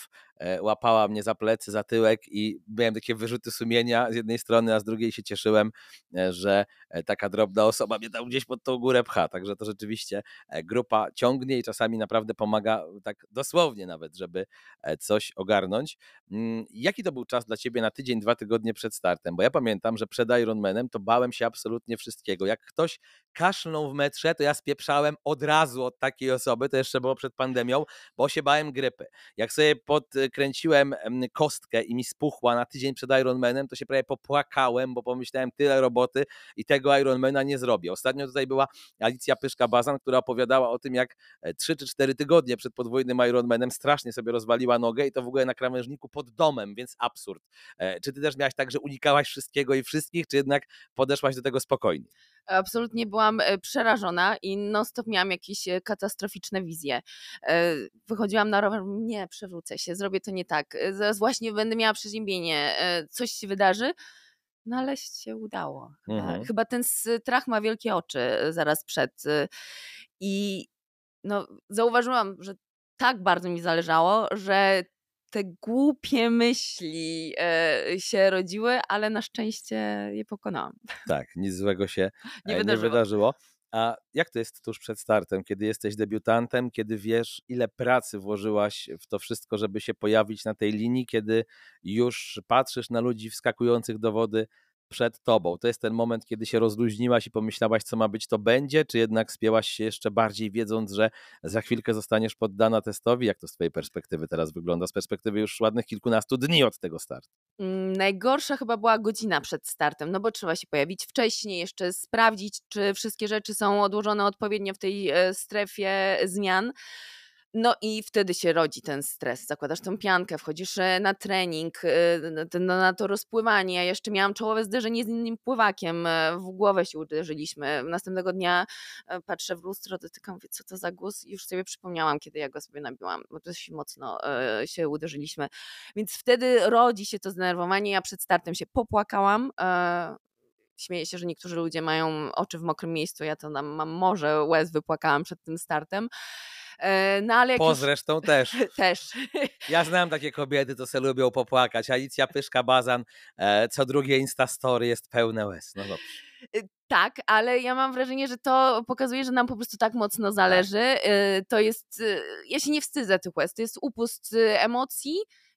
łapała mnie za plecy, za tyłek i miałem takie wyrzuty sumienia z jednej strony, a z drugiej się cieszyłem, e, że e, taka drobna osoba mnie tam gdzieś pod tą górę pcha. Także to rzeczywiście e, grupa ciągnie i czasami naprawdę pomaga, tak dosłownie nawet, żeby e, coś ogarnąć. Mm, Jaki to był czas dla Ciebie na tydzień, dwa tygodnie przed startem? Bo ja pamiętam, że przed Ironmanem to bałem się absolutnie wszystkiego. Jak ktoś kaszlnął w metrze, to ja spieprzałem od razu od takiej osoby, to jeszcze było przed pandemią, bo się bałem grypy. Jak sobie podkręciłem em, kostkę i mi spuchła na tydzień przed Ironmanem, to się prawie popłakałem, bo pomyślałem tyle roboty i tego Ironmana nie zrobię. Ostatnio tutaj była Alicja Pyszka-Bazan, która opowiadała o tym, jak 3 czy 4 tygodnie przed podwójnym Ironmanem strasznie sobie rozwaliła nogę i to w ogóle na krawężniku pod domem, więc absurd. E, Czy ty też miałaś tak, że unikałaś wszystkiego i wszystkich, czy jednak podeszłaś do tego spokojnie? Absolutnie byłam e, przerażona i non-stop miałam jakieś e, katastroficzne wizje. E, Wychodziłam na rower, nie, przewrócę się, zrobię to nie tak. Zaraz właśnie będę miała przeziębienie, coś się wydarzy. No ale się udało. Chyba, Mhm. chyba ten strach ma wielkie oczy zaraz przed. I no, zauważyłam, że tak bardzo mi zależało, że te głupie myśli e, się rodziły, ale na szczęście je pokonałam. Tak, nic złego się Nie e, nie wydarzyło. wydarzyło. A jak to jest tuż przed startem, kiedy jesteś debiutantem, kiedy wiesz, ile pracy włożyłaś w to wszystko, żeby się pojawić na tej linii, kiedy już patrzysz na ludzi wskakujących do wody przed tobą? To jest ten moment, kiedy się rozluźniłaś i pomyślałaś, co ma być, to będzie, czy jednak spięłaś się jeszcze bardziej, wiedząc, że za chwilkę zostaniesz poddana testowi? Jak to z twojej perspektywy teraz wygląda? Z perspektywy już ładnych kilkunastu dni od tego startu. Mm, Najgorsza chyba była godzina przed startem, no bo trzeba się pojawić wcześniej, jeszcze sprawdzić, czy wszystkie rzeczy są odłożone odpowiednio w tej e, strefie zmian. No i wtedy się rodzi ten stres. Zakładasz tą piankę, wchodzisz e, na trening, e, na to- rozpływanie. Ja jeszcze miałam czołowe zderzenie z innym pływakiem, e, w głowę się uderzyliśmy. Następnego dnia patrzę w lustro, dotykam, mówię, co to za głos już sobie przypomniałam, kiedy ja go sobie nabiłam, bo dość mocno się uderzyliśmy. Więc wtedy rodzi się to zdenerwowanie. Ja przed startem się popłakałam. Śmieję się, że niektórzy ludzie mają oczy w mokrym miejscu. Ja to mam morze łez wypłakałam przed tym startem. E, no ale Po już... zresztą też. też. Ja znam takie kobiety, co se lubią popłakać. Alicja Pyszka-Bazan, e, co drugie Instastory jest pełne łez. No dobrze. Y, Tak, ale ja mam wrażenie, że to pokazuje, że nam po prostu tak mocno zależy. Y, To jest, ja się nie wstydzę tych łez, to jest upust emocji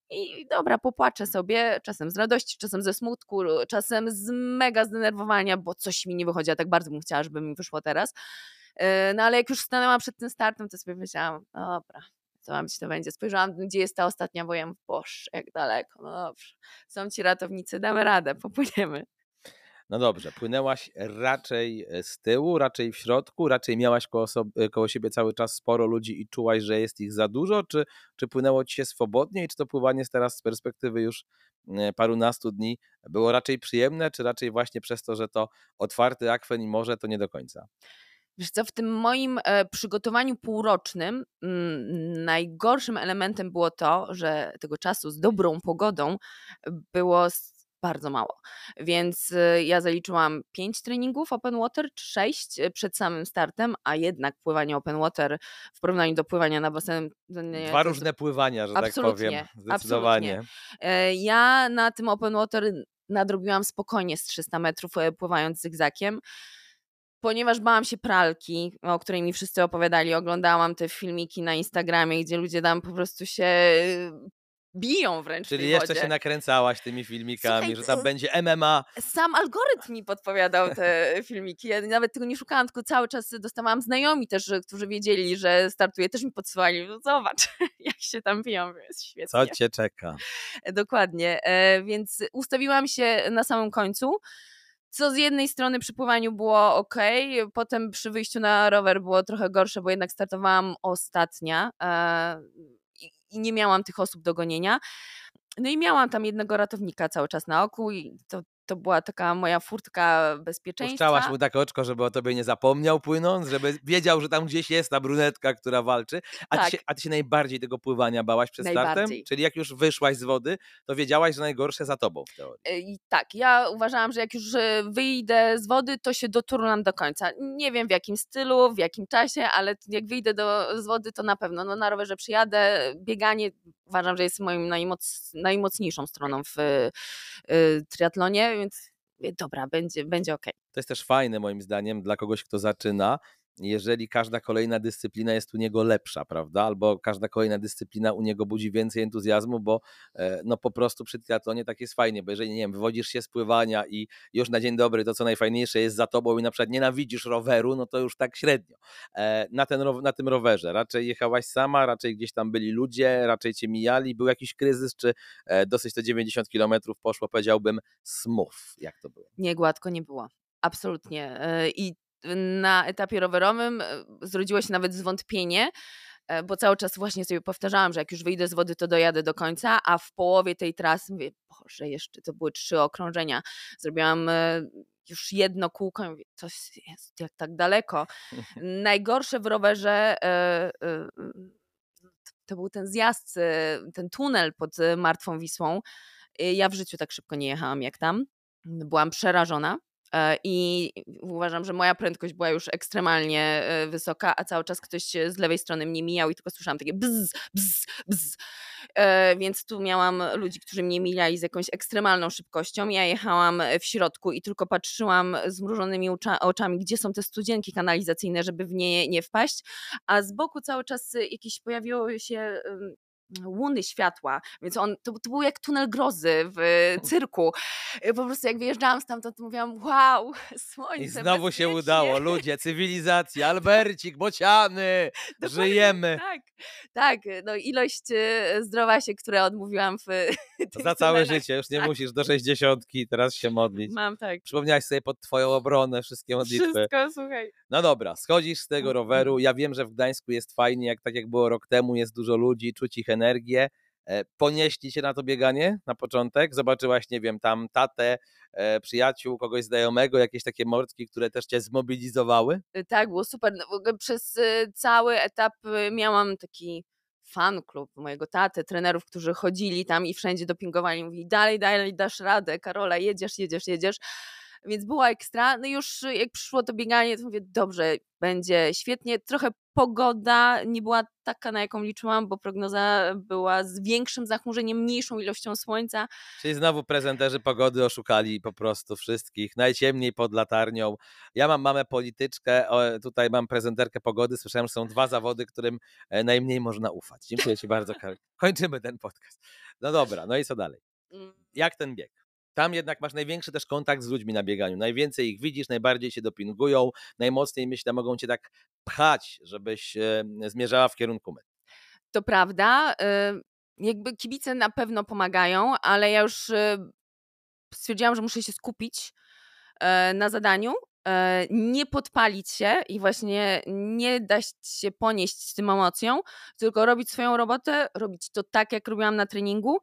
i dobra, popłaczę sobie, czasem z radości, czasem ze smutku, czasem z mega zdenerwowania, bo coś mi nie wychodzi, a tak bardzo bym chciała, żeby mi wyszło teraz. Y, No ale jak już stanęłam przed tym startem, to sobie myślałam, dobra, co mam być, to będzie. Spojrzałam, gdzie jest ta ostatnia wojem, boż, jak daleko, no dobrze. Są ci ratownicy, damy radę, popłyniemy. No dobrze, płynęłaś raczej e, z tyłu, raczej w środku, raczej miałaś koło, sob- koło siebie cały czas sporo ludzi i czułaś, że jest ich za dużo, czy, czy płynęło ci się swobodnie i czy to pływanie z teraz z perspektywy już e, parunastu dni było raczej przyjemne, czy raczej właśnie przez to, że to otwarty akwen i morze, to nie do końca? Wiesz co, w tym moim e, przygotowaniu półrocznym mm, najgorszym elementem było to, że tego czasu z dobrą pogodą było bardzo mało. Więc y, ja zaliczyłam 5 treningów open water, czy 6 y, przed samym startem, a jednak pływanie open water w porównaniu do pływania na basenie. Dwa różne pływania, że tak powiem. Zdecydowanie. Absolutnie. E, ja na tym open water nadrobiłam spokojnie z 300 metrów e, pływając zygzakiem ponieważ bałam się pralki, o której mi wszyscy opowiadali, oglądałam te filmiki na Instagramie, gdzie ludzie tam po prostu się biją wręcz Czyli jeszcze wodzie. się nakręcałaś tymi filmikami, Słuchaj, że tam będzie MMA. Sam algorytm mi podpowiadał te filmiki. Ja nawet tego nie szukałam, tylko cały czas dostawałam znajomi też, którzy wiedzieli, że startuję, też mi podsyłali. No zobacz, jak się tam biją, jest świetnie. Co cię czeka? Dokładnie, e, więc ustawiłam się na samym końcu. Co z jednej strony przy pływaniu było ok, potem przy wyjściu na rower było trochę gorsze, bo jednak startowałam ostatnia. E, i nie miałam tych osób do gonienia. No i miałam tam jednego ratownika cały czas na oku i to to była taka moja furtka bezpieczeństwa. Puszczałaś mu tak oczko, żeby o tobie nie zapomniał płynąc, żeby wiedział, że tam gdzieś jest ta brunetka, która walczy. A, tak. ty, się, a ty się najbardziej tego pływania bałaś przed startem? Czyli jak już wyszłaś z wody, to wiedziałaś, że najgorsze za tobą w teorii. E, I tak, ja uważałam, że jak już e, wyjdę z wody, to się doturlam do końca. Nie wiem w jakim stylu, w jakim czasie, ale jak wyjdę do, z wody, to na pewno. No, na rowerze przyjadę, bieganie uważam, że jest moim najmoc, najmocniejszą stroną w y, triatlonie, więc dobra, będzie, będzie ok. To jest też fajne moim zdaniem dla kogoś, kto zaczyna, jeżeli każda kolejna dyscyplina jest u niego lepsza, prawda? Albo każda kolejna dyscyplina u niego budzi więcej entuzjazmu, bo e, no po prostu przy triatlonie tak jest fajnie, bo jeżeli, nie wiem, wywodzisz się z pływania i już na dzień dobry to, co najfajniejsze jest za tobą i na przykład nienawidzisz roweru, no to już tak średnio. E, na, ten, na tym rowerze raczej jechałaś sama, raczej gdzieś tam byli ludzie, raczej cię mijali, był jakiś kryzys, czy e, dosyć to 90 kilometrów poszło, powiedziałbym, smooth, jak to było? Nie, gładko nie było. Absolutnie. I na etapie rowerowym e, zrodziło się nawet zwątpienie, e, bo cały czas właśnie sobie powtarzałam, że jak już wyjdę z wody, to dojadę do końca, a w połowie tej trasy mówię, boże, jeszcze to były trzy okrążenia. Zrobiłam e, już jedno kółko i mówię, coś jest jak tak daleko. Najgorsze w rowerze to był ten zjazd, ten tunel pod Martwą Wisłą. Ja w życiu tak szybko nie jechałam jak tam. Byłam przerażona. E, I uważam, że moja prędkość była już ekstremalnie e, wysoka, a cały czas ktoś z lewej strony mnie mijał i tylko słyszałam takie bzz, bzz, bzz. E, więc tu miałam ludzi, którzy mnie mijali z jakąś ekstremalną szybkością. Ja jechałam w środku i tylko patrzyłam zmrużonymi oczami, gdzie są te studzienki kanalizacyjne, żeby w nie nie wpaść, a z boku cały czas jakieś pojawiło się łuny światła, więc on, to, to był jak tunel grozy w cyrku. Po prostu jak wyjeżdżałam stamtąd, to mówiłam, wow, słońce, I znowu się udało, ludzie, cywilizacja, Albercik, bociany, Dokładnie, żyjemy. Tak, tak, no ilość e, zdrowasia, które odmówiłam w Za całe życie, już nie tak. musisz do sześćdziesiątki teraz się modlić. Mam tak. Przypomniałaś sobie pod twoją obronę wszystkie modlitwy. Wszystko, słuchaj. No dobra, schodzisz z tego roweru, ja wiem, że w Gdańsku jest fajnie, jak tak jak było rok temu, jest dużo ludzi, czuć ich energię. E, ponieśli się na to bieganie na początek? Zobaczyłaś, nie wiem, tam tatę, e, przyjaciół, kogoś znajomego, jakieś takie mordki, które też cię zmobilizowały? Y, tak, było super. No, przez y, cały etap y, miałam taki fan klub mojego taty, trenerów, którzy chodzili tam i wszędzie dopingowali, mówili dalej, dalej, dasz radę, Karola, jedziesz, jedziesz, jedziesz więc była ekstra. No już jak przyszło to bieganie, to mówię, dobrze, będzie świetnie. Trochę pogoda nie była taka, na jaką liczyłam, bo prognoza była z większym zachmurzeniem, mniejszą ilością słońca. Czyli znowu prezenterzy pogody oszukali po prostu wszystkich. Najciemniej pod latarnią. Ja mam mamę polityczkę, tutaj mam prezenterkę pogody. Słyszałem, że są dwa zawody, którym e, najmniej można ufać. Dziękuję Ci bardzo, Karol. Kończymy ten podcast. No dobra, no i co dalej? Mm. Jak ten bieg? Tam jednak masz największy też kontakt z ludźmi na bieganiu. Najwięcej ich widzisz, najbardziej się dopingują, najmocniej myślę mogą cię tak pchać, żebyś zmierzała w kierunku mety. To prawda. Jakby kibice na pewno pomagają, ale ja już stwierdziłam, że muszę się skupić e, na zadaniu, e, nie podpalić się i właśnie nie dać się ponieść tym emocją, tylko robić swoją robotę, robić to tak, jak robiłam na treningu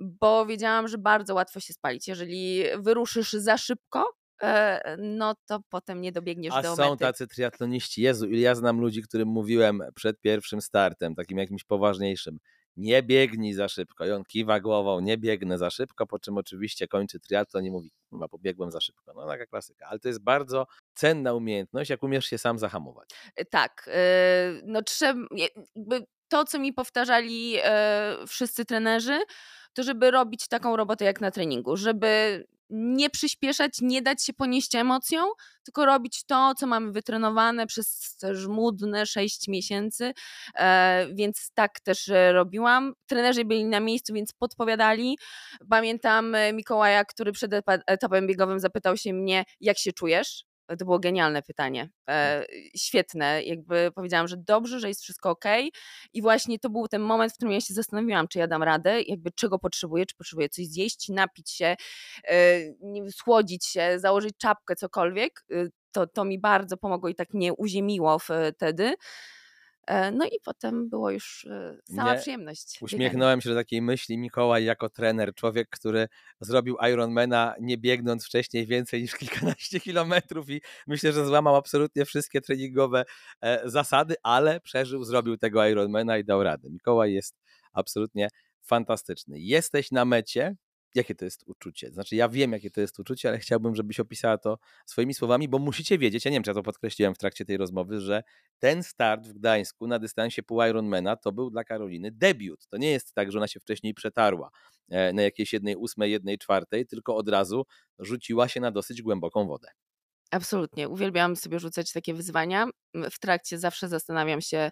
bo wiedziałam, że bardzo łatwo się spalić. Jeżeli wyruszysz za szybko, e, no to potem nie dobiegniesz A do są mety. tacy triatloniści. Jezu, ile ja znam ludzi, którym mówiłem przed pierwszym startem, takim jakimś poważniejszym. Nie biegnij za szybko. I on kiwa głową, nie biegnę za szybko, po czym oczywiście kończy triatlon i mówi, chyba pobiegłem za szybko. No taka klasyka. Ale to jest bardzo cenna umiejętność, jak umiesz się sam zahamować. E, Tak, e, no trzeba, to, co mi powtarzali wszyscy trenerzy, to żeby robić taką robotę jak na treningu, żeby nie przyspieszać, nie dać się ponieść emocją, tylko robić to, co mamy wytrenowane przez żmudne 6 miesięcy, e, więc tak też e, robiłam. Trenerzy byli na miejscu, więc podpowiadali. Pamiętam e, Mikołaja, który przed etapem biegowym zapytał się mnie, jak się czujesz? To było genialne pytanie. E, świetne. Jakby powiedziałam, że dobrze, że jest wszystko ok. I właśnie to był ten moment, w którym ja się zastanowiłam, czy ja dam radę, jakby czego potrzebuję, czy potrzebuję coś zjeść, napić się, e, schłodzić się, założyć czapkę, cokolwiek. E, To, to mi bardzo pomogło i tak mnie uziemiło wtedy. E, No i potem było już e, sama Nie, przyjemność. biegania. Uśmiechnąłem się do takiej myśli Mikołaj jako trener, człowiek, który zrobił Ironmana nie biegnąc wcześniej więcej niż kilkanaście kilometrów i myślę, że złamał absolutnie wszystkie treningowe e, zasady, ale przeżył, zrobił tego Ironmana i dał radę. Mikołaj jest absolutnie fantastyczny. Jesteś na mecie. Jakie to jest uczucie? Znaczy, ja wiem, jakie to jest uczucie, ale chciałbym, żebyś opisała to swoimi słowami, bo musicie wiedzieć, ja nie wiem, czy ja to podkreśliłem w trakcie tej rozmowy, że ten start w Gdańsku na dystansie pół Ironmana to był dla Karoliny debiut. To nie jest tak, że ona się wcześniej przetarła e, na jakiejś jednej ósmej, jednej czwartej, tylko od razu rzuciła się na dosyć głęboką wodę. Absolutnie. Uwielbiałam sobie rzucać takie wyzwania. W trakcie zawsze zastanawiam się,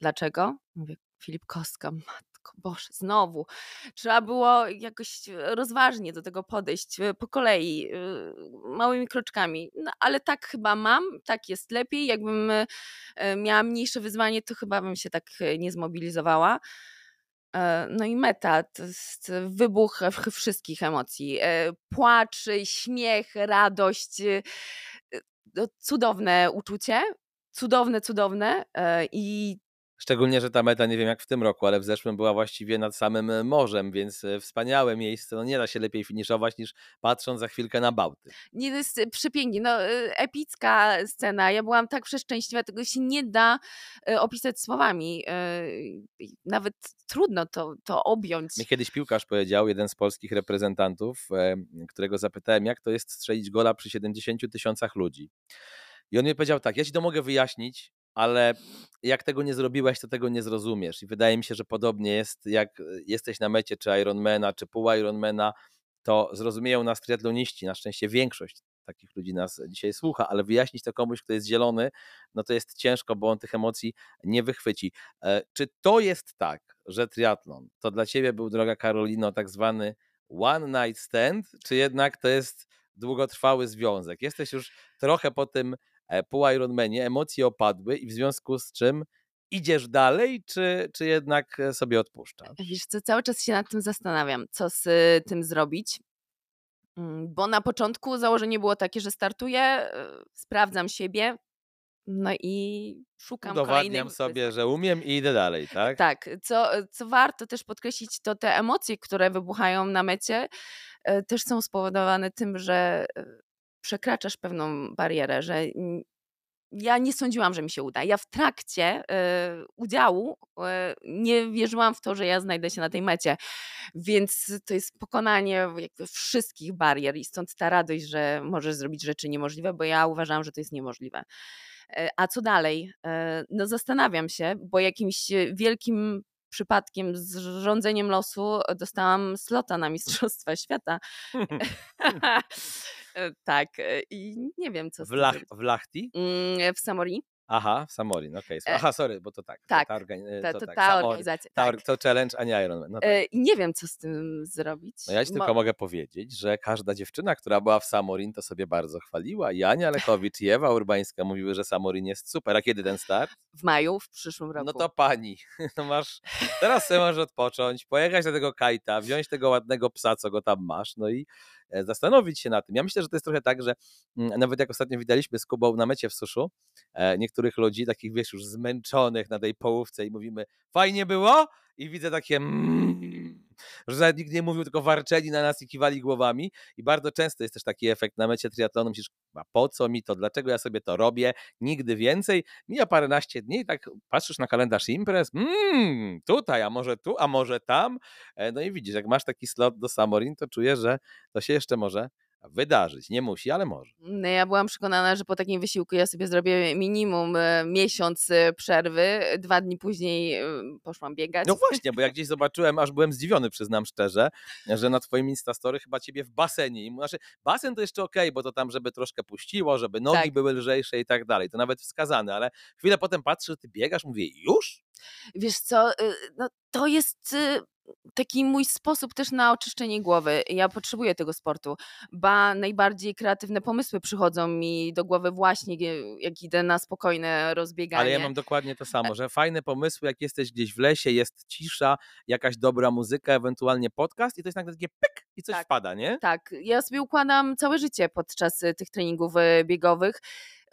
dlaczego. Mówię, Filip Kostka, matko, Boże, znowu. Trzeba było jakoś rozważnie do tego podejść, e, po kolei, e, małymi kroczkami. No, ale tak chyba mam, tak jest lepiej. Jakbym e, miała mniejsze wyzwanie, to chyba bym się tak e, nie zmobilizowała. E, No i meta to jest wybuch wszystkich emocji. E, Płacz, śmiech, radość. e, e, no, Cudowne uczucie. Cudowne, cudowne. e, I Szczególnie, że ta meta, nie wiem jak w tym roku, ale w zeszłym była właściwie nad samym e, morzem, więc e, wspaniałe miejsce. No nie da się lepiej finiszować niż patrząc za chwilkę na Bałty. nie to jest przepięknie. No, e, epicka scena. Ja byłam tak przeszczęśliwa, tego się nie da e, opisać słowami. e, Nawet trudno to, to objąć. Mi kiedyś piłkarz powiedział, jeden z polskich reprezentantów, e, którego zapytałem, jak to jest strzelić gola przy 70 tysiącach ludzi. I on mi powiedział tak, ja ci to mogę wyjaśnić, ale jak tego nie zrobiłeś, to tego nie zrozumiesz. I wydaje mi się, że podobnie jest, jak e, jesteś na mecie czy Ironmana, czy pół Ironmana, to zrozumieją nas triatloniści, na szczęście większość takich ludzi nas dzisiaj słucha, ale wyjaśnić to komuś, kto jest zielony, no to jest ciężko, bo on tych emocji nie wychwyci. E, Czy to jest tak, że triatlon to dla ciebie był, droga Karolino, tak zwany one night stand, czy jednak to jest długotrwały związek? Jesteś już trochę po tym e, pół Ironmanie, emocje opadły i w związku z czym idziesz dalej, czy, czy jednak e, sobie odpuszczasz? Wiesz co, cały czas się nad tym zastanawiam, co z tym zrobić. Mm, Bo na początku założenie było takie, że startuję, y, sprawdzam siebie, no i szukam Udowadniam sobie, że umiem i idę dalej, tak? Tak, co, co warto też podkreślić, to te emocje, które wybuchają na mecie, e, też są spowodowane tym, że e, przekraczasz pewną barierę, że ja nie sądziłam, że mi się uda. Ja w trakcie e, udziału e, nie wierzyłam w to, że ja znajdę się na tej mecie. Więc to jest pokonanie wszystkich barier i stąd ta radość, że możesz zrobić rzeczy niemożliwe, bo ja uważałam, że to jest niemożliwe. E, A co dalej? E, No zastanawiam się, bo jakimś wielkim przypadkiem z rządzeniem losu dostałam slota na Mistrzostwa Świata. E, tak, e, i nie wiem, co z W, Lach, w Lachti? Mm, W Samori? Aha, w Samorin, okej. E, Aha, sorry, bo to tak. to Tak, ta, organi- e, ta, to to tak, ta organizacja. Ta, Tak. to challenge, a nie Ironman. No tak. E, I nie wiem, co z tym zrobić. No ja ci tylko Mo- mogę powiedzieć, że każda dziewczyna, która była w Samorin, to sobie bardzo chwaliła. I Ania Lechowicz i Ewa Urbańska mówiły, że Samorin jest super. A kiedy ten start? W maju, w przyszłym roku. No to pani, no masz, teraz sobie możesz odpocząć, pojechać do tego kajta, wziąć tego ładnego psa, co go tam masz, no i e, zastanowić się na tym. Ja myślę, że to jest trochę tak, że mm, nawet jak ostatnio widaliśmy z Kubą na mecie w suszu, e, niektórych ludzi, takich wiesz, już zmęczonych na tej połówce i mówimy, fajnie było? I widzę takie mm, że nawet nikt nie mówił, tylko warczeli na nas i kiwali głowami. I bardzo często jest też taki efekt na mecie triatlonu, myślisz, a po co mi to, dlaczego ja sobie to robię, nigdy więcej, mija paręnaście dni i tak patrzysz na kalendarz imprez, mmm, tutaj, a może tu, a może tam, e, no i widzisz, jak masz taki slot do Samorin, to czujesz, że to się jeszcze może wydarzyć. Nie musi, ale może. No ja byłam przekonana, że po takim wysiłku ja sobie zrobię minimum e, miesiąc e, przerwy. Dwa dni później e, poszłam biegać. No właśnie, bo jak gdzieś zobaczyłem, aż byłem zdziwiony, przyznam szczerze, że na twoim Instastory chyba ciebie w basenie. Znaczy, basen to jeszcze okej, okay, bo to tam, żeby troszkę puściło, żeby nogi tak. były lżejsze i tak dalej. To nawet wskazane, ale chwilę potem patrzę, ty biegasz, mówię, już? Wiesz co, y, no, to jest y, taki mój sposób też na oczyszczenie głowy. Ja potrzebuję tego sportu, ba najbardziej kreatywne pomysły przychodzą mi do głowy właśnie, jak idę na spokojne rozbieganie. Ale ja mam dokładnie to samo, że fajne pomysły, jak jesteś gdzieś w lesie, jest cisza, jakaś dobra muzyka, ewentualnie podcast i to jest nagle takie pyk i coś tak, wpada, nie? Tak, ja sobie układam całe życie podczas y, tych treningów biegowych.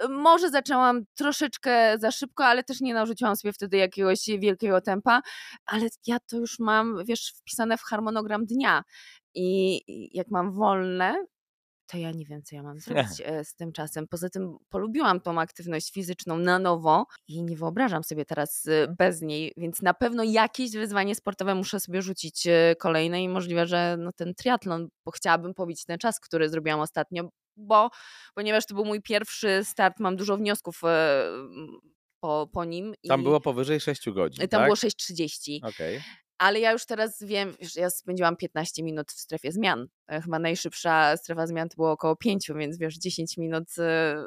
Może zaczęłam troszeczkę za szybko, ale też nie narzuciłam sobie wtedy jakiegoś wielkiego tempa, ale ja to już mam, wiesz, wpisane w harmonogram dnia. I jak mam wolne, to ja nie wiem, co ja mam zrobić e, z tym czasem. Poza tym polubiłam tą aktywność fizyczną na nowo i nie wyobrażam sobie teraz e, bez niej, więc na pewno jakieś wyzwanie sportowe muszę sobie rzucić e, kolejne i możliwe, że no ten triatlon, bo chciałabym pobić ten czas, który zrobiłam ostatnio, bo ponieważ to był mój pierwszy start, mam dużo wniosków po, po nim. Tam było powyżej 6 godzin. Tam tak? było 6.30. Okay. Ale ja już teraz wiem, że ja spędziłam 15 minut w strefie zmian. E, chyba najszybsza strefa zmian to było około 5, więc wiesz, 10 minut e,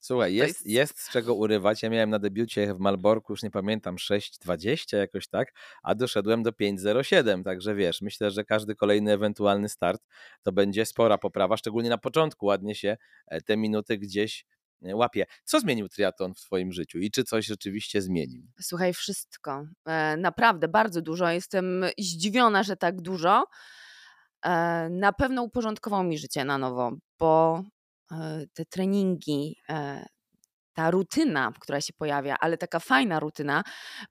Słuchaj, jest, jest... jest z czego urywać. Ja miałem na debiucie w Malborku, już nie pamiętam, 6,20 jakoś tak, a doszedłem do 5,07. Także wiesz, myślę, że każdy kolejny ewentualny start to będzie spora poprawa, szczególnie na początku ładnie się e, te minuty gdzieś łapie. Co zmienił triatlon w Twoim życiu i czy coś rzeczywiście zmienił? Słuchaj, wszystko. E, naprawdę bardzo dużo. Jestem zdziwiona, że tak dużo. Na pewno uporządkował mi życie na nowo, bo E, te treningi, e, ta rutyna, która się pojawia, ale taka fajna rutyna,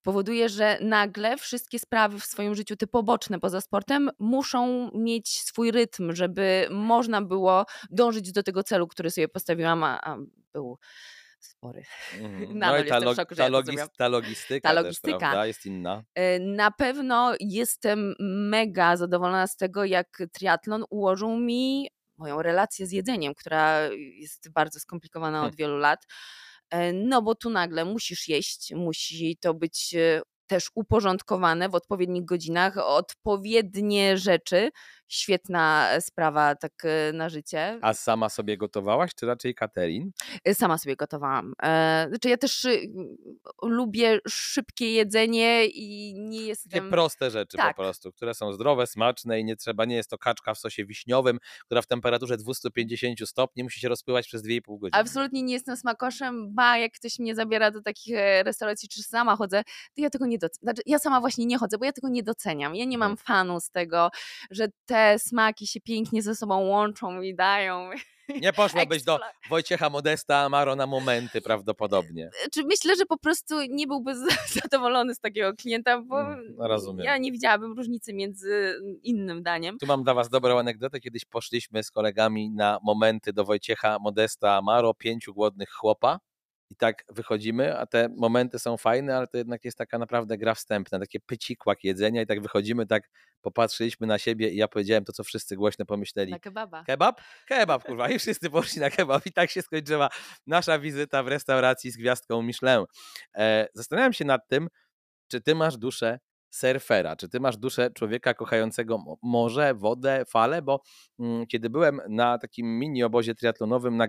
powoduje, że nagle wszystkie sprawy w swoim życiu, te poboczne poza sportem, muszą mieć swój rytm, żeby można było dążyć do tego celu, który sobie postawiłam, a, a był spory. Mm. No i ta, log szoku, ta, logis ta, logistyka, ta logistyka też, prawda, jest inna. E, na pewno jestem mega zadowolona z tego, jak triatlon ułożył mi moją relację z jedzeniem, która jest bardzo skomplikowana od hmm. wielu lat. E, no bo tu nagle musisz jeść, musi to być e, też uporządkowane w odpowiednich godzinach, odpowiednie rzeczy. Świetna sprawa tak e, na życie. A sama sobie gotowałaś, czy raczej Katerin? E, sama sobie gotowałam. E, znaczy ja też y, lubię szybkie jedzenie i nie jestem... Takie proste rzeczy tak. po prostu, które są zdrowe, smaczne i nie trzeba, nie jest to kaczka w sosie wiśniowym, która w temperaturze 250 stopni musi się rozpływać przez 2,5 godziny. Absolutnie nie jestem smakoszem, ba jak ktoś mnie zabiera do takich restauracji, czy sama chodzę, to ja tego nie doceniam. Znaczy, ja sama właśnie nie chodzę, bo ja tego nie doceniam. Ja nie mam mhm. fanu z tego, że te smaki się pięknie ze sobą łączą i dają. Nie poszłabyś do Wojciecha Modesta Amaro na momenty prawdopodobnie. E, czy myślę, że po prostu nie byłby zadowolony z takiego klienta, bo mm, no, ja nie widziałabym różnicy między innym daniem. Tu mam dla was dobrą anegdotę. Kiedyś poszliśmy z kolegami na momenty do Wojciecha Modesta Amaro, pięciu głodnych chłopa i tak wychodzimy, a te momenty są fajne, ale to jednak jest taka naprawdę gra wstępna, takie pycikłak jedzenia i tak wychodzimy, tak popatrzyliśmy na siebie i ja powiedziałem to, co wszyscy głośno pomyśleli. Na kebaba. Kebab? Kebab, kurwa. I wszyscy poszli na kebab i tak się skończyła nasza wizyta w restauracji z gwiazdką Michelin. E, zastanawiam się nad tym, czy ty masz duszę surfera? Czy ty masz duszę człowieka kochającego morze, wodę, fale? Bo mm, kiedy byłem na takim mini obozie triatlonowym na,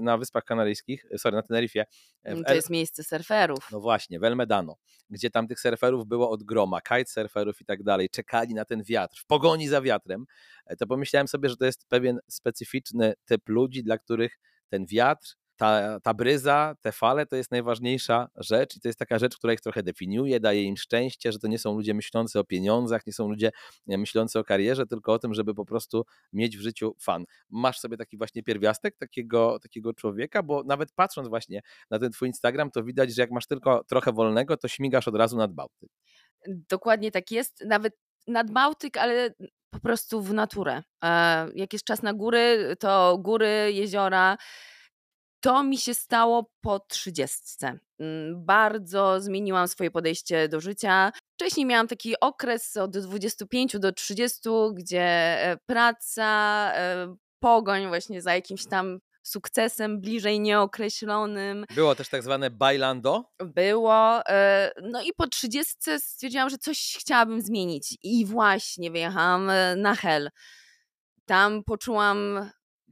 na Wyspach Kanaryjskich, sorry, na Teneryfie. E, mm, to jest miejsce surferów. No właśnie, w El Medano, gdzie tam tych surferów było od groma, kitesurferów i tak dalej, czekali na ten wiatr, w pogoni za wiatrem, e, to pomyślałem sobie, że to jest pewien specyficzny typ ludzi, dla których ten wiatr ta, ta bryza, te fale to jest najważniejsza rzecz i to jest taka rzecz, która ich trochę definiuje, daje im szczęście, że to nie są ludzie myślący o pieniądzach, nie są ludzie e, myślący o karierze, tylko o tym, żeby po prostu mieć w życiu fan. Masz sobie taki właśnie pierwiastek takiego, takiego człowieka, bo nawet patrząc właśnie na ten twój Instagram, to widać, że jak masz tylko trochę wolnego, to śmigasz od razu nad Bałtyk. Dokładnie tak jest. Nawet nad Bałtyk, ale po prostu w naturę. E, jak jest czas na góry, to góry, jeziora. To mi się stało po trzydziestce. Mm, bardzo zmieniłam swoje podejście do życia. Wcześniej miałam taki okres od 25 do 30, gdzie e, praca, e, pogoń właśnie za jakimś tam sukcesem bliżej nieokreślonym. Było też tak zwane bailando? Było. E, no i po 30 stwierdziłam, że coś chciałabym zmienić. I właśnie wyjechałam na Hel. Tam poczułam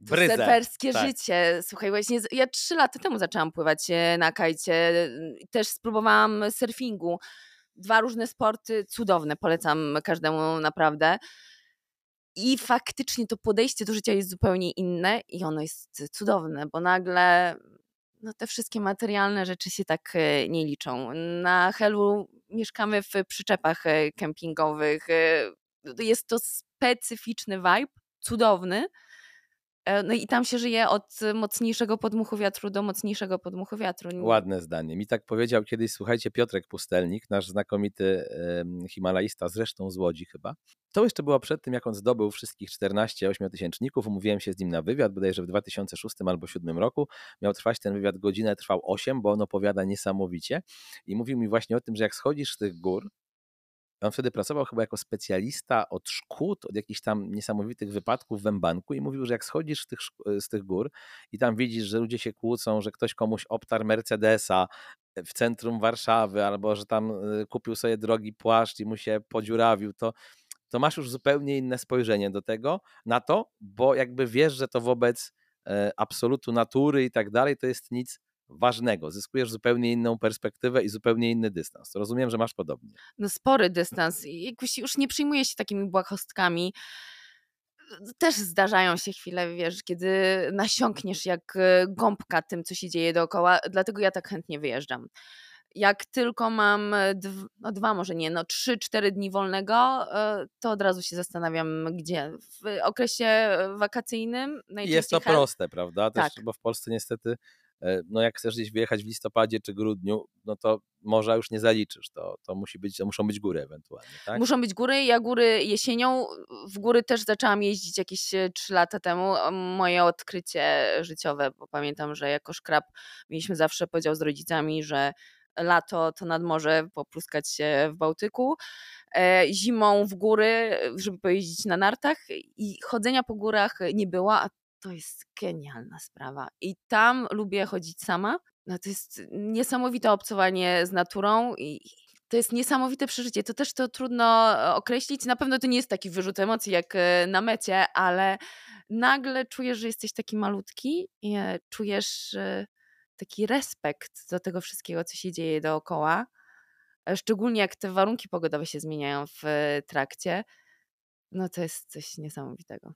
surferskie tak. życie. Słuchaj, właśnie ja trzy lata temu zaczęłam pływać na kajcie. Też spróbowałam surfingu. Dwa różne sporty, cudowne, polecam każdemu naprawdę. I faktycznie to podejście do życia jest zupełnie inne i ono jest cudowne, bo nagle no, te wszystkie materialne rzeczy się tak e, nie liczą. Na Helu mieszkamy w przyczepach e, kempingowych. E, jest to specyficzny vibe, cudowny E, no i tam się żyje od mocniejszego podmuchu wiatru do mocniejszego podmuchu wiatru. Ładne zdanie. Mi tak powiedział kiedyś, słuchajcie, Piotrek Pustelnik, nasz znakomity himalaista, zresztą z Łodzi chyba. To jeszcze było przed tym, jak on zdobył wszystkich 14 ośmiotysięczników. Umówiłem się z nim na wywiad, bodajże w 2006 albo 2007 roku. Miał trwać ten wywiad godzinę, trwał 8, bo on opowiada niesamowicie. I mówił mi właśnie o tym, że jak schodzisz z tych gór, on wtedy pracował chyba jako specjalista od szkód, od jakichś tam niesamowitych wypadków w Mbanku i mówił, że jak schodzisz tych, z tych gór i tam widzisz, że ludzie się kłócą, że ktoś komuś obtarł Mercedesa w centrum Warszawy albo że tam y, kupił sobie drogi płaszcz i mu się podziurawił, to, to masz już zupełnie inne spojrzenie do tego, na to, bo jakby wiesz, że to wobec e, absolutu natury i tak dalej, to jest nic ważnego. Zyskujesz zupełnie inną perspektywę i zupełnie inny dystans. Rozumiem, że masz podobnie. No spory dystans. Jakoś już nie przyjmuję się takimi błahostkami. Też zdarzają się chwile, wiesz, kiedy nasiąkniesz jak e, gąbka tym, co się dzieje dookoła, dlatego ja tak chętnie wyjeżdżam. Jak tylko mam dw, no dwa, może nie, no trzy, cztery dni wolnego, e, to od razu się zastanawiam, gdzie. W okresie wakacyjnym Jest to proste, prawda? Też, tak. Bo w Polsce niestety no jak chcesz gdzieś wyjechać w listopadzie czy grudniu, no to morza już nie zaliczysz, to, to musi być, to muszą być góry ewentualnie, tak? Muszą być góry, ja góry jesienią, w góry też zaczęłam jeździć jakieś 3 lata temu, moje odkrycie życiowe, bo pamiętam, że jako szkrab mieliśmy zawsze podział z rodzicami, że lato to nad morze popluskać się w Bałtyku, e, zimą w góry, żeby pojeździć na nartach. I chodzenia po górach nie było, a to jest genialna sprawa. I tam lubię chodzić sama. No to jest niesamowite obcowanie z naturą i to jest niesamowite przeżycie. To też to trudno e, określić. Na pewno to nie jest taki wyrzut emocji jak e, na mecie, ale nagle czujesz, że jesteś taki malutki e, czujesz taki respekt do tego wszystkiego, co się dzieje dookoła. Szczególnie jak te warunki pogodowe się zmieniają w trakcie. No to jest coś niesamowitego.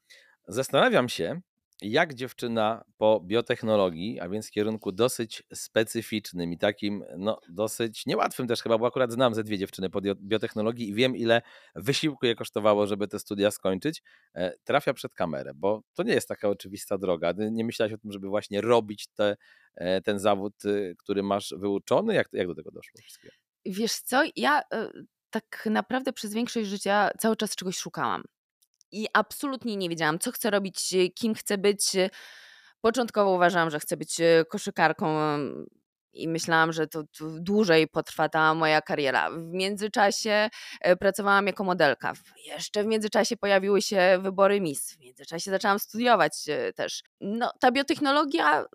Zastanawiam się, jak dziewczyna po biotechnologii, a więc kierunku dosyć specyficznym i takim no, dosyć niełatwym też chyba, bo akurat znam ze dwie dziewczyny po biotechnologii i wiem, ile wysiłku je kosztowało, żeby te studia skończyć, e, trafia przed kamerę, bo to nie jest taka oczywista droga. Nie myślałaś o tym, żeby właśnie robić te, e, ten zawód, y, który masz wyuczony? Jak, jak do tego doszło? Wiesz co, ja e, tak naprawdę przez większość życia cały czas czegoś szukałam i absolutnie nie wiedziałam, co chcę robić, kim chcę być. Początkowo uważałam, że chcę być e, koszykarką i myślałam, że to, dłużej potrwa ta moja kariera. W międzyczasie e, pracowałam jako modelka. Jeszcze w międzyczasie pojawiły się wybory Miss. W międzyczasie zaczęłam studiować też. No, ta biotechnologia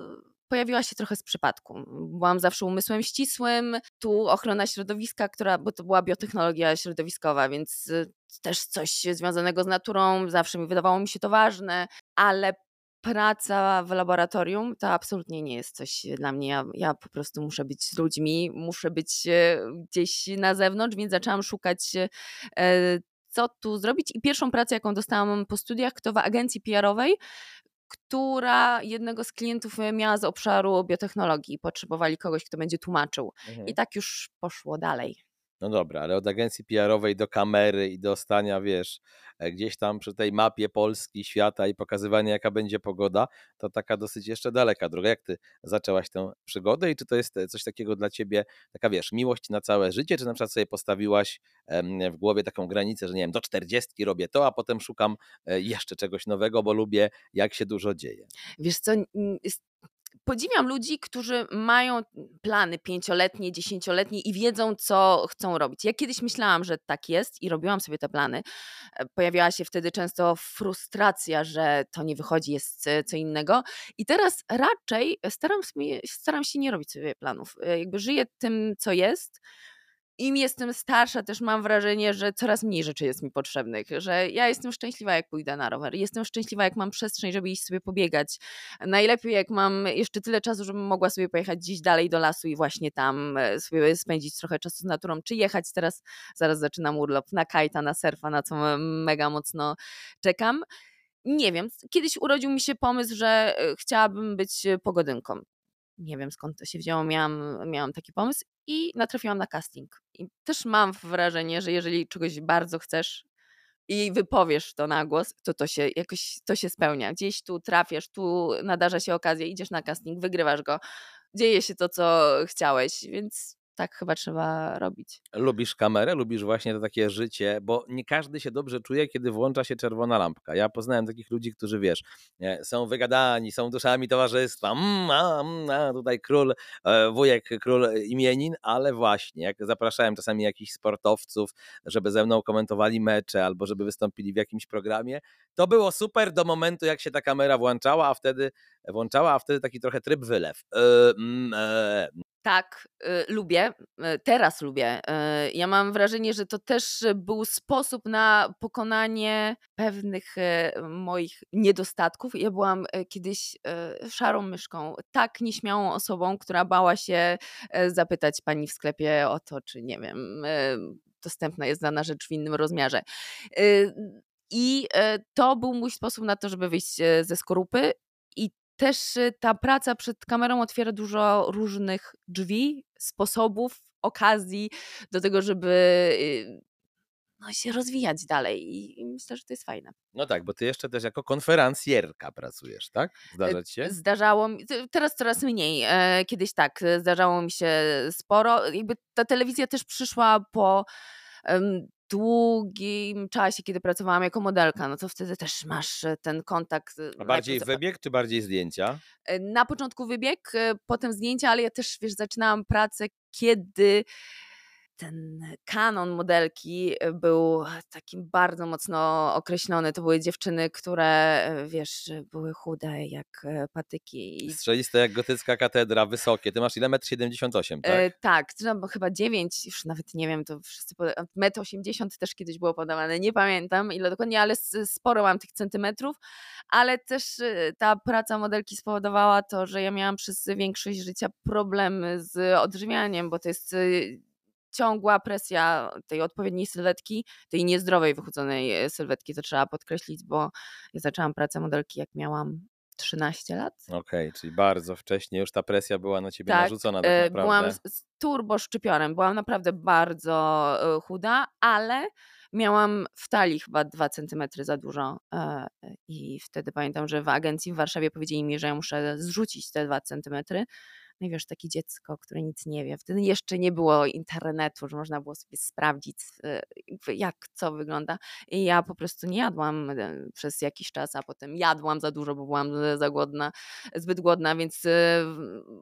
pojawiła się trochę z przypadku. Byłam zawsze umysłem ścisłym, tu ochrona środowiska, która, bo to była biotechnologia środowiskowa, więc y, też coś związanego z naturą, zawsze mi wydawało mi się to ważne, ale praca w laboratorium to absolutnie nie jest coś dla mnie. Ja, ja, po prostu muszę być z ludźmi, muszę być e, gdzieś na zewnątrz, więc zaczęłam szukać, e, co tu zrobić. I pierwszą pracę, jaką dostałam po studiach, to w agencji PR-owej, która jednego z klientów miała z obszaru biotechnologii. Potrzebowali kogoś, kto będzie tłumaczył. Mhm. I tak już poszło dalej. No dobra, ale od agencji PR-owej do kamery i do stania, wiesz, e, gdzieś tam przy tej mapie Polski, świata i pokazywania, jaka będzie pogoda, to taka dosyć jeszcze daleka droga. Jak ty zaczęłaś tę przygodę i czy to jest e, coś takiego dla ciebie, taka wiesz, miłość na całe życie, czy na przykład sobie postawiłaś w głowie taką granicę, że nie wiem, do czterdziestki robię to, a potem szukam e, jeszcze czegoś nowego, bo lubię, jak się dużo dzieje. Wiesz co, podziwiam ludzi, którzy mają plany pięcioletnie, dziesięcioletnie i wiedzą, co chcą robić. Ja kiedyś myślałam, że tak jest i robiłam sobie te plany. E, pojawiała się wtedy często frustracja, że to nie wychodzi, jest co innego. I teraz raczej staram, staram się nie robić sobie planów. E, jakby żyję tym, co jest im jestem starsza, też mam wrażenie, że coraz mniej rzeczy jest mi potrzebnych, że ja jestem szczęśliwa, jak pójdę na rower, jestem szczęśliwa, jak mam przestrzeń, żeby iść sobie pobiegać. Najlepiej, jak mam jeszcze tyle czasu, żebym mogła sobie pojechać gdzieś dalej do lasu i właśnie tam e, sobie spędzić trochę czasu z naturą, czy jechać teraz, zaraz zaczynam urlop na kajta, na surfa, na co mega mocno czekam. Nie wiem, kiedyś urodził mi się pomysł, że e, chciałabym być pogodynką nie wiem skąd to się wzięło, miałam, miałam taki pomysł i natrafiłam na casting. I też mam wrażenie, że jeżeli czegoś bardzo chcesz i wypowiesz to na głos, to to się jakoś to się spełnia. Gdzieś tu trafiasz, tu nadarza się okazja, idziesz na casting, wygrywasz go, dzieje się to, co chciałeś, więc tak chyba trzeba robić. Lubisz kamerę, lubisz właśnie to takie życie, bo nie każdy się dobrze czuje, kiedy włącza się czerwona lampka. Ja poznałem takich ludzi, którzy wiesz, są wygadani, są duszami towarzystwa, mm, a, mm, a, tutaj król, e, wujek, król imienin, ale właśnie, jak zapraszałem czasami jakichś sportowców, żeby ze mną komentowali mecze albo żeby wystąpili w jakimś programie, to było super do momentu, jak się ta kamera włączała, a wtedy włączała, a wtedy taki trochę tryb wylew. Yy, yy, tak, y, lubię. Y, teraz lubię. Y, ja mam wrażenie, że to też był sposób na pokonanie pewnych moich niedostatków. Ja byłam kiedyś szarą myszką, tak nieśmiałą osobą, która bała się zapytać pani w sklepie o to, czy nie wiem, dostępna jest dana rzecz w innym rozmiarze. I to był mój sposób na to, żeby wyjść ze skorupy. Też y, ta praca przed kamerą otwiera dużo różnych drzwi, sposobów, okazji do tego, żeby y, no, się rozwijać dalej i myślę, że to jest fajne. No tak, bo ty jeszcze też jako konferencjerka pracujesz, tak? Zdarza ci się? Zdarzało mi, teraz coraz mniej. E, kiedyś tak, zdarzało mi się sporo. Jakby ta telewizja też przyszła po długim czasie, kiedy pracowałam jako modelka, no to wtedy też masz e, ten kontakt. E, A bardziej wybieg czy bardziej zdjęcia? E, na początku wybieg, potem zdjęcia, ale ja też, wiesz, zaczynałam pracę, kiedy ten kanon modelki e, był takim bardzo mocno określony. To były dziewczyny, które, e, wiesz, były chude jak e, patyki. Strzeliste jak gotycka katedra, wysokie. Ty masz ile? 1,78 m, tak? E, tak, no, chyba 9, już nawet nie wiem, to wszyscy... 1,80 m też kiedyś było podawane, nie pamiętam ile dokładnie, ale sporo mam tych centymetrów, ale też ta praca modelki spowodowała to, że ja miałam przez większość życia problemy z odżywianiem, bo to jest ciągła presja tej odpowiedniej sylwetki, tej niezdrowej wychudzonej e, sylwetki, to trzeba podkreślić, bo ja zaczęłam pracę modelki jak miałam 13 lat. Okej, okay, czyli bardzo wcześnie już ta presja była na ciebie tak, narzucona tak e, naprawdę. Byłam z turbo szczypiorem, byłam naprawdę bardzo e, chuda, ale miałam w talii chyba 2 cm za dużo i wtedy pamiętam, że w agencji w Warszawie powiedzieli mi, że ja muszę zrzucić te 2 cm no i wiesz, takie dziecko, które nic nie wie. Wtedy jeszcze nie było internetu, że można było sobie sprawdzić, y, jak co wygląda. I ja po prostu nie jadłam e, przez jakiś czas, a potem jadłam za dużo, bo byłam za głodna, zbyt głodna, więc y,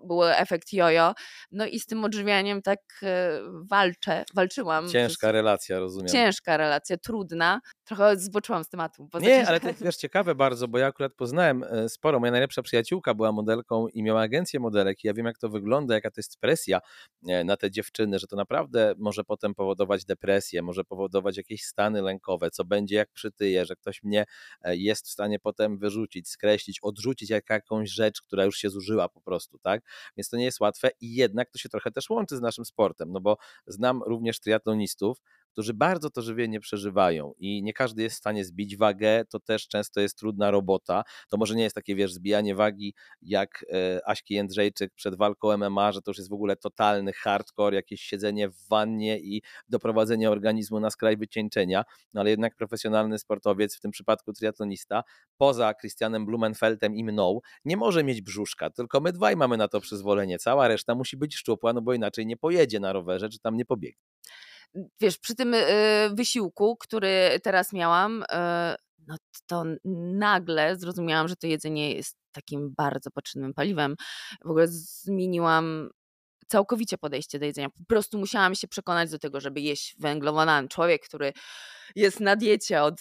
był efekt jojo. No i z tym odżywianiem tak e, walczę, walczyłam. Ciężka relacja, rozumiem. Ciężka relacja, trudna. Trochę zboczyłam z tematu. Nie, ale to wiesz, ciekawe bardzo, bo ja akurat poznałem e, sporo. Moja najlepsza przyjaciółka była modelką i miała agencję modelek. Ja wiem, jak to wygląda, jaka to jest presja e, na te dziewczyny, że to naprawdę może potem powodować depresję, może powodować jakieś stany lękowe, co będzie jak przytyje, że ktoś mnie e, jest w stanie potem wyrzucić, skreślić, odrzucić jak jakąś rzecz, która już się zużyła po prostu, tak? Więc to nie jest łatwe i jednak to się trochę też łączy z naszym sportem, no bo znam również triatlonistów, którzy bardzo to żywienie przeżywają i nie każdy jest w stanie zbić wagę, to też często jest trudna robota. To może nie jest takie, wiesz, zbijanie wagi jak e, Aśki Jędrzejczyk przed walką MMA, że to już jest w ogóle totalny hardcore, jakieś siedzenie w wannie i doprowadzenie organizmu na skraj wycieńczenia, no ale jednak profesjonalny sportowiec, w tym przypadku triatlonista, poza Christianem Blumenfeldem i mną, nie może mieć brzuszka, tylko my dwaj mamy na to przyzwolenie, cała reszta musi być szczupła, no bo inaczej nie pojedzie na rowerze, czy tam nie pobiegnie. Wiesz, przy tym y, wysiłku, który teraz miałam, y, no to nagle zrozumiałam, że to jedzenie jest takim bardzo potrzebnym paliwem. W ogóle zmieniłam całkowicie podejście do jedzenia. Po prostu musiałam się przekonać do tego, żeby jeść węglowodany. Człowiek, który jest na diecie od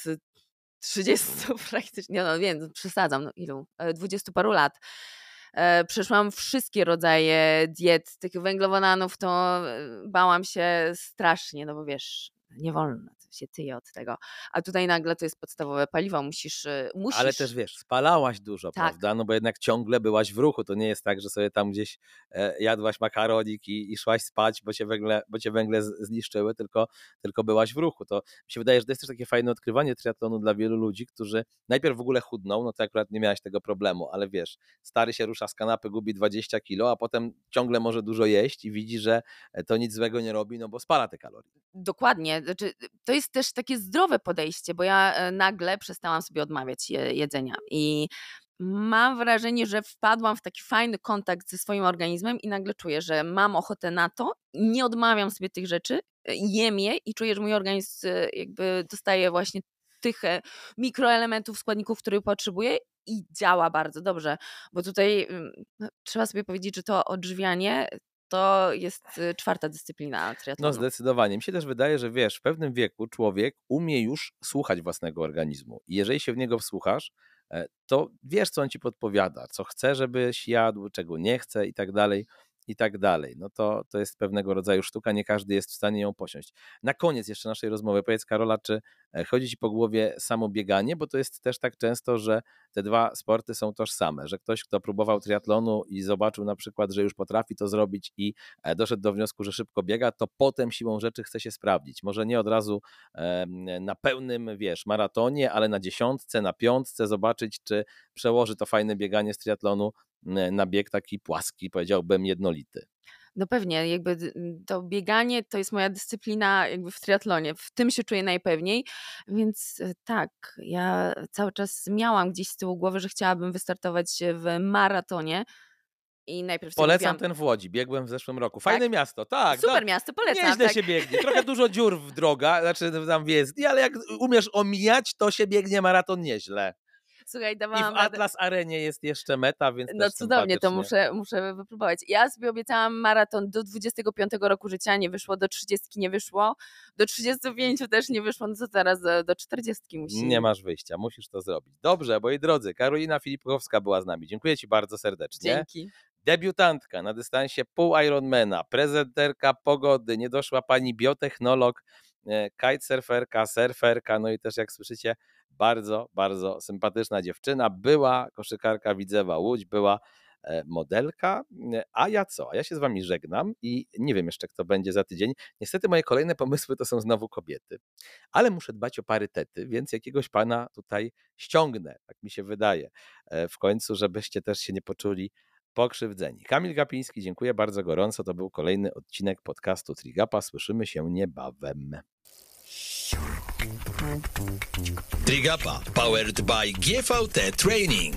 30 praktycznie, no wiem, przesadzam, no ilu, 20 paru lat. E, przeszłam wszystkie rodzaje diet, tych węglowodanów, to e, bałam się strasznie, no bo wiesz, nie wolno się tyje od tego. A tutaj nagle to jest podstawowe paliwo, musisz. Y, musisz... Ale też wiesz, spalałaś dużo, tak. prawda? No bo jednak ciągle byłaś w ruchu. To nie jest tak, że sobie tam gdzieś e, jadłaś makaronik i, i szłaś spać, bo cię węgle, bo cię węgle zniszczyły, tylko, tylko byłaś w ruchu. To mi się wydaje, że to jest też takie fajne odkrywanie triatlonu dla wielu ludzi, którzy najpierw w ogóle chudną, no to akurat nie miałaś tego problemu, ale wiesz, stary się rusza z kanapy, gubi 20 kilo, a potem ciągle może dużo jeść i widzi, że to nic złego nie robi, no bo spala te kalorie. Dokładnie. Znaczy, to jest też takie zdrowe podejście, bo ja e, nagle przestałam sobie odmawiać jedzenia i mam wrażenie, że wpadłam w taki fajny kontakt ze swoim organizmem i nagle czuję, że mam ochotę na to, nie odmawiam sobie tych rzeczy, e, jem je i czuję, że mój organizm e, jakby dostaje właśnie tych mikroelementów, składników, których potrzebuje i działa bardzo dobrze, bo tutaj mm, no, trzeba sobie powiedzieć, że to odżywianie to jest y, czwarta dyscyplina triatlonu. No zdecydowanie. Mi się też wydaje, że wiesz, w pewnym wieku człowiek umie już słuchać własnego organizmu i jeżeli się w niego wsłuchasz, e, to wiesz, co on ci podpowiada, co chce, żebyś jadł, czego nie chce i tak dalej i tak dalej. No to, to jest pewnego rodzaju sztuka, nie każdy jest w stanie ją posiąść. Na koniec jeszcze naszej rozmowy, powiedz Karola, czy e, chodzi Ci po głowie samo bieganie, bo to jest też tak często, że te dwa sporty są tożsame, że ktoś, kto próbował triatlonu i zobaczył na przykład, że już potrafi to zrobić i e, doszedł do wniosku, że szybko biega, to potem siłą rzeczy chce się sprawdzić. Może nie od razu na pełnym, wiesz, maratonie, ale na dziesiątce, na piątce zobaczyć, czy przełoży to fajne bieganie z triatlonu na bieg taki płaski, powiedziałbym jednolity. No pewnie, jakby to bieganie to jest moja dyscyplina jakby w triatlonie, w tym się czuję najpewniej, więc e, tak, ja cały czas miałam gdzieś z tyłu głowy, że chciałabym wystartować w maratonie, i najpierw Polecam ten w Łodzi, biegłem w zeszłym roku. Fajne tak? miasto, tak. Super no, miasto, polecam. Nieźle tak. się biegnie, trochę dużo dziur w drogach, znaczy tam jest, ale jak umiesz omijać, to się biegnie maraton nieźle. Słuchaj, dawałam... I w Atlas Arenie jest jeszcze meta, więc No cudownie, to muszę, muszę wypróbować. Ja sobie obiecałam maraton do 25 roku życia, nie wyszło, do 30 nie wyszło, do 35 też nie wyszło, no co teraz do, do 40 musi. Nie masz wyjścia, musisz to zrobić. Dobrze, moi drodzy, Karolina Filipkowska była z nami. Dziękuję Ci bardzo serdecznie. Dzięki debiutantka na dystansie pół Ironmana, prezenterka pogody, nie doszła pani biotechnolog, e, kitesurferka, surferka, no i też jak słyszycie bardzo, bardzo sympatyczna dziewczyna. Była koszykarka Widzewa Łódź, była e, modelka. A ja co? A ja się z wami żegnam i nie wiem jeszcze, kto będzie za tydzień. Niestety moje kolejne pomysły to są znowu kobiety, ale muszę dbać o parytety, więc jakiegoś pana tutaj ściągnę, tak mi się wydaje, e, w końcu, żebyście też się nie poczuli pokrzywdzeni. Kamil Gapiński, dziękuję bardzo gorąco. To był kolejny odcinek podcastu Trigapa. Słyszymy się niebawem. Trigapa powered by GVT Training.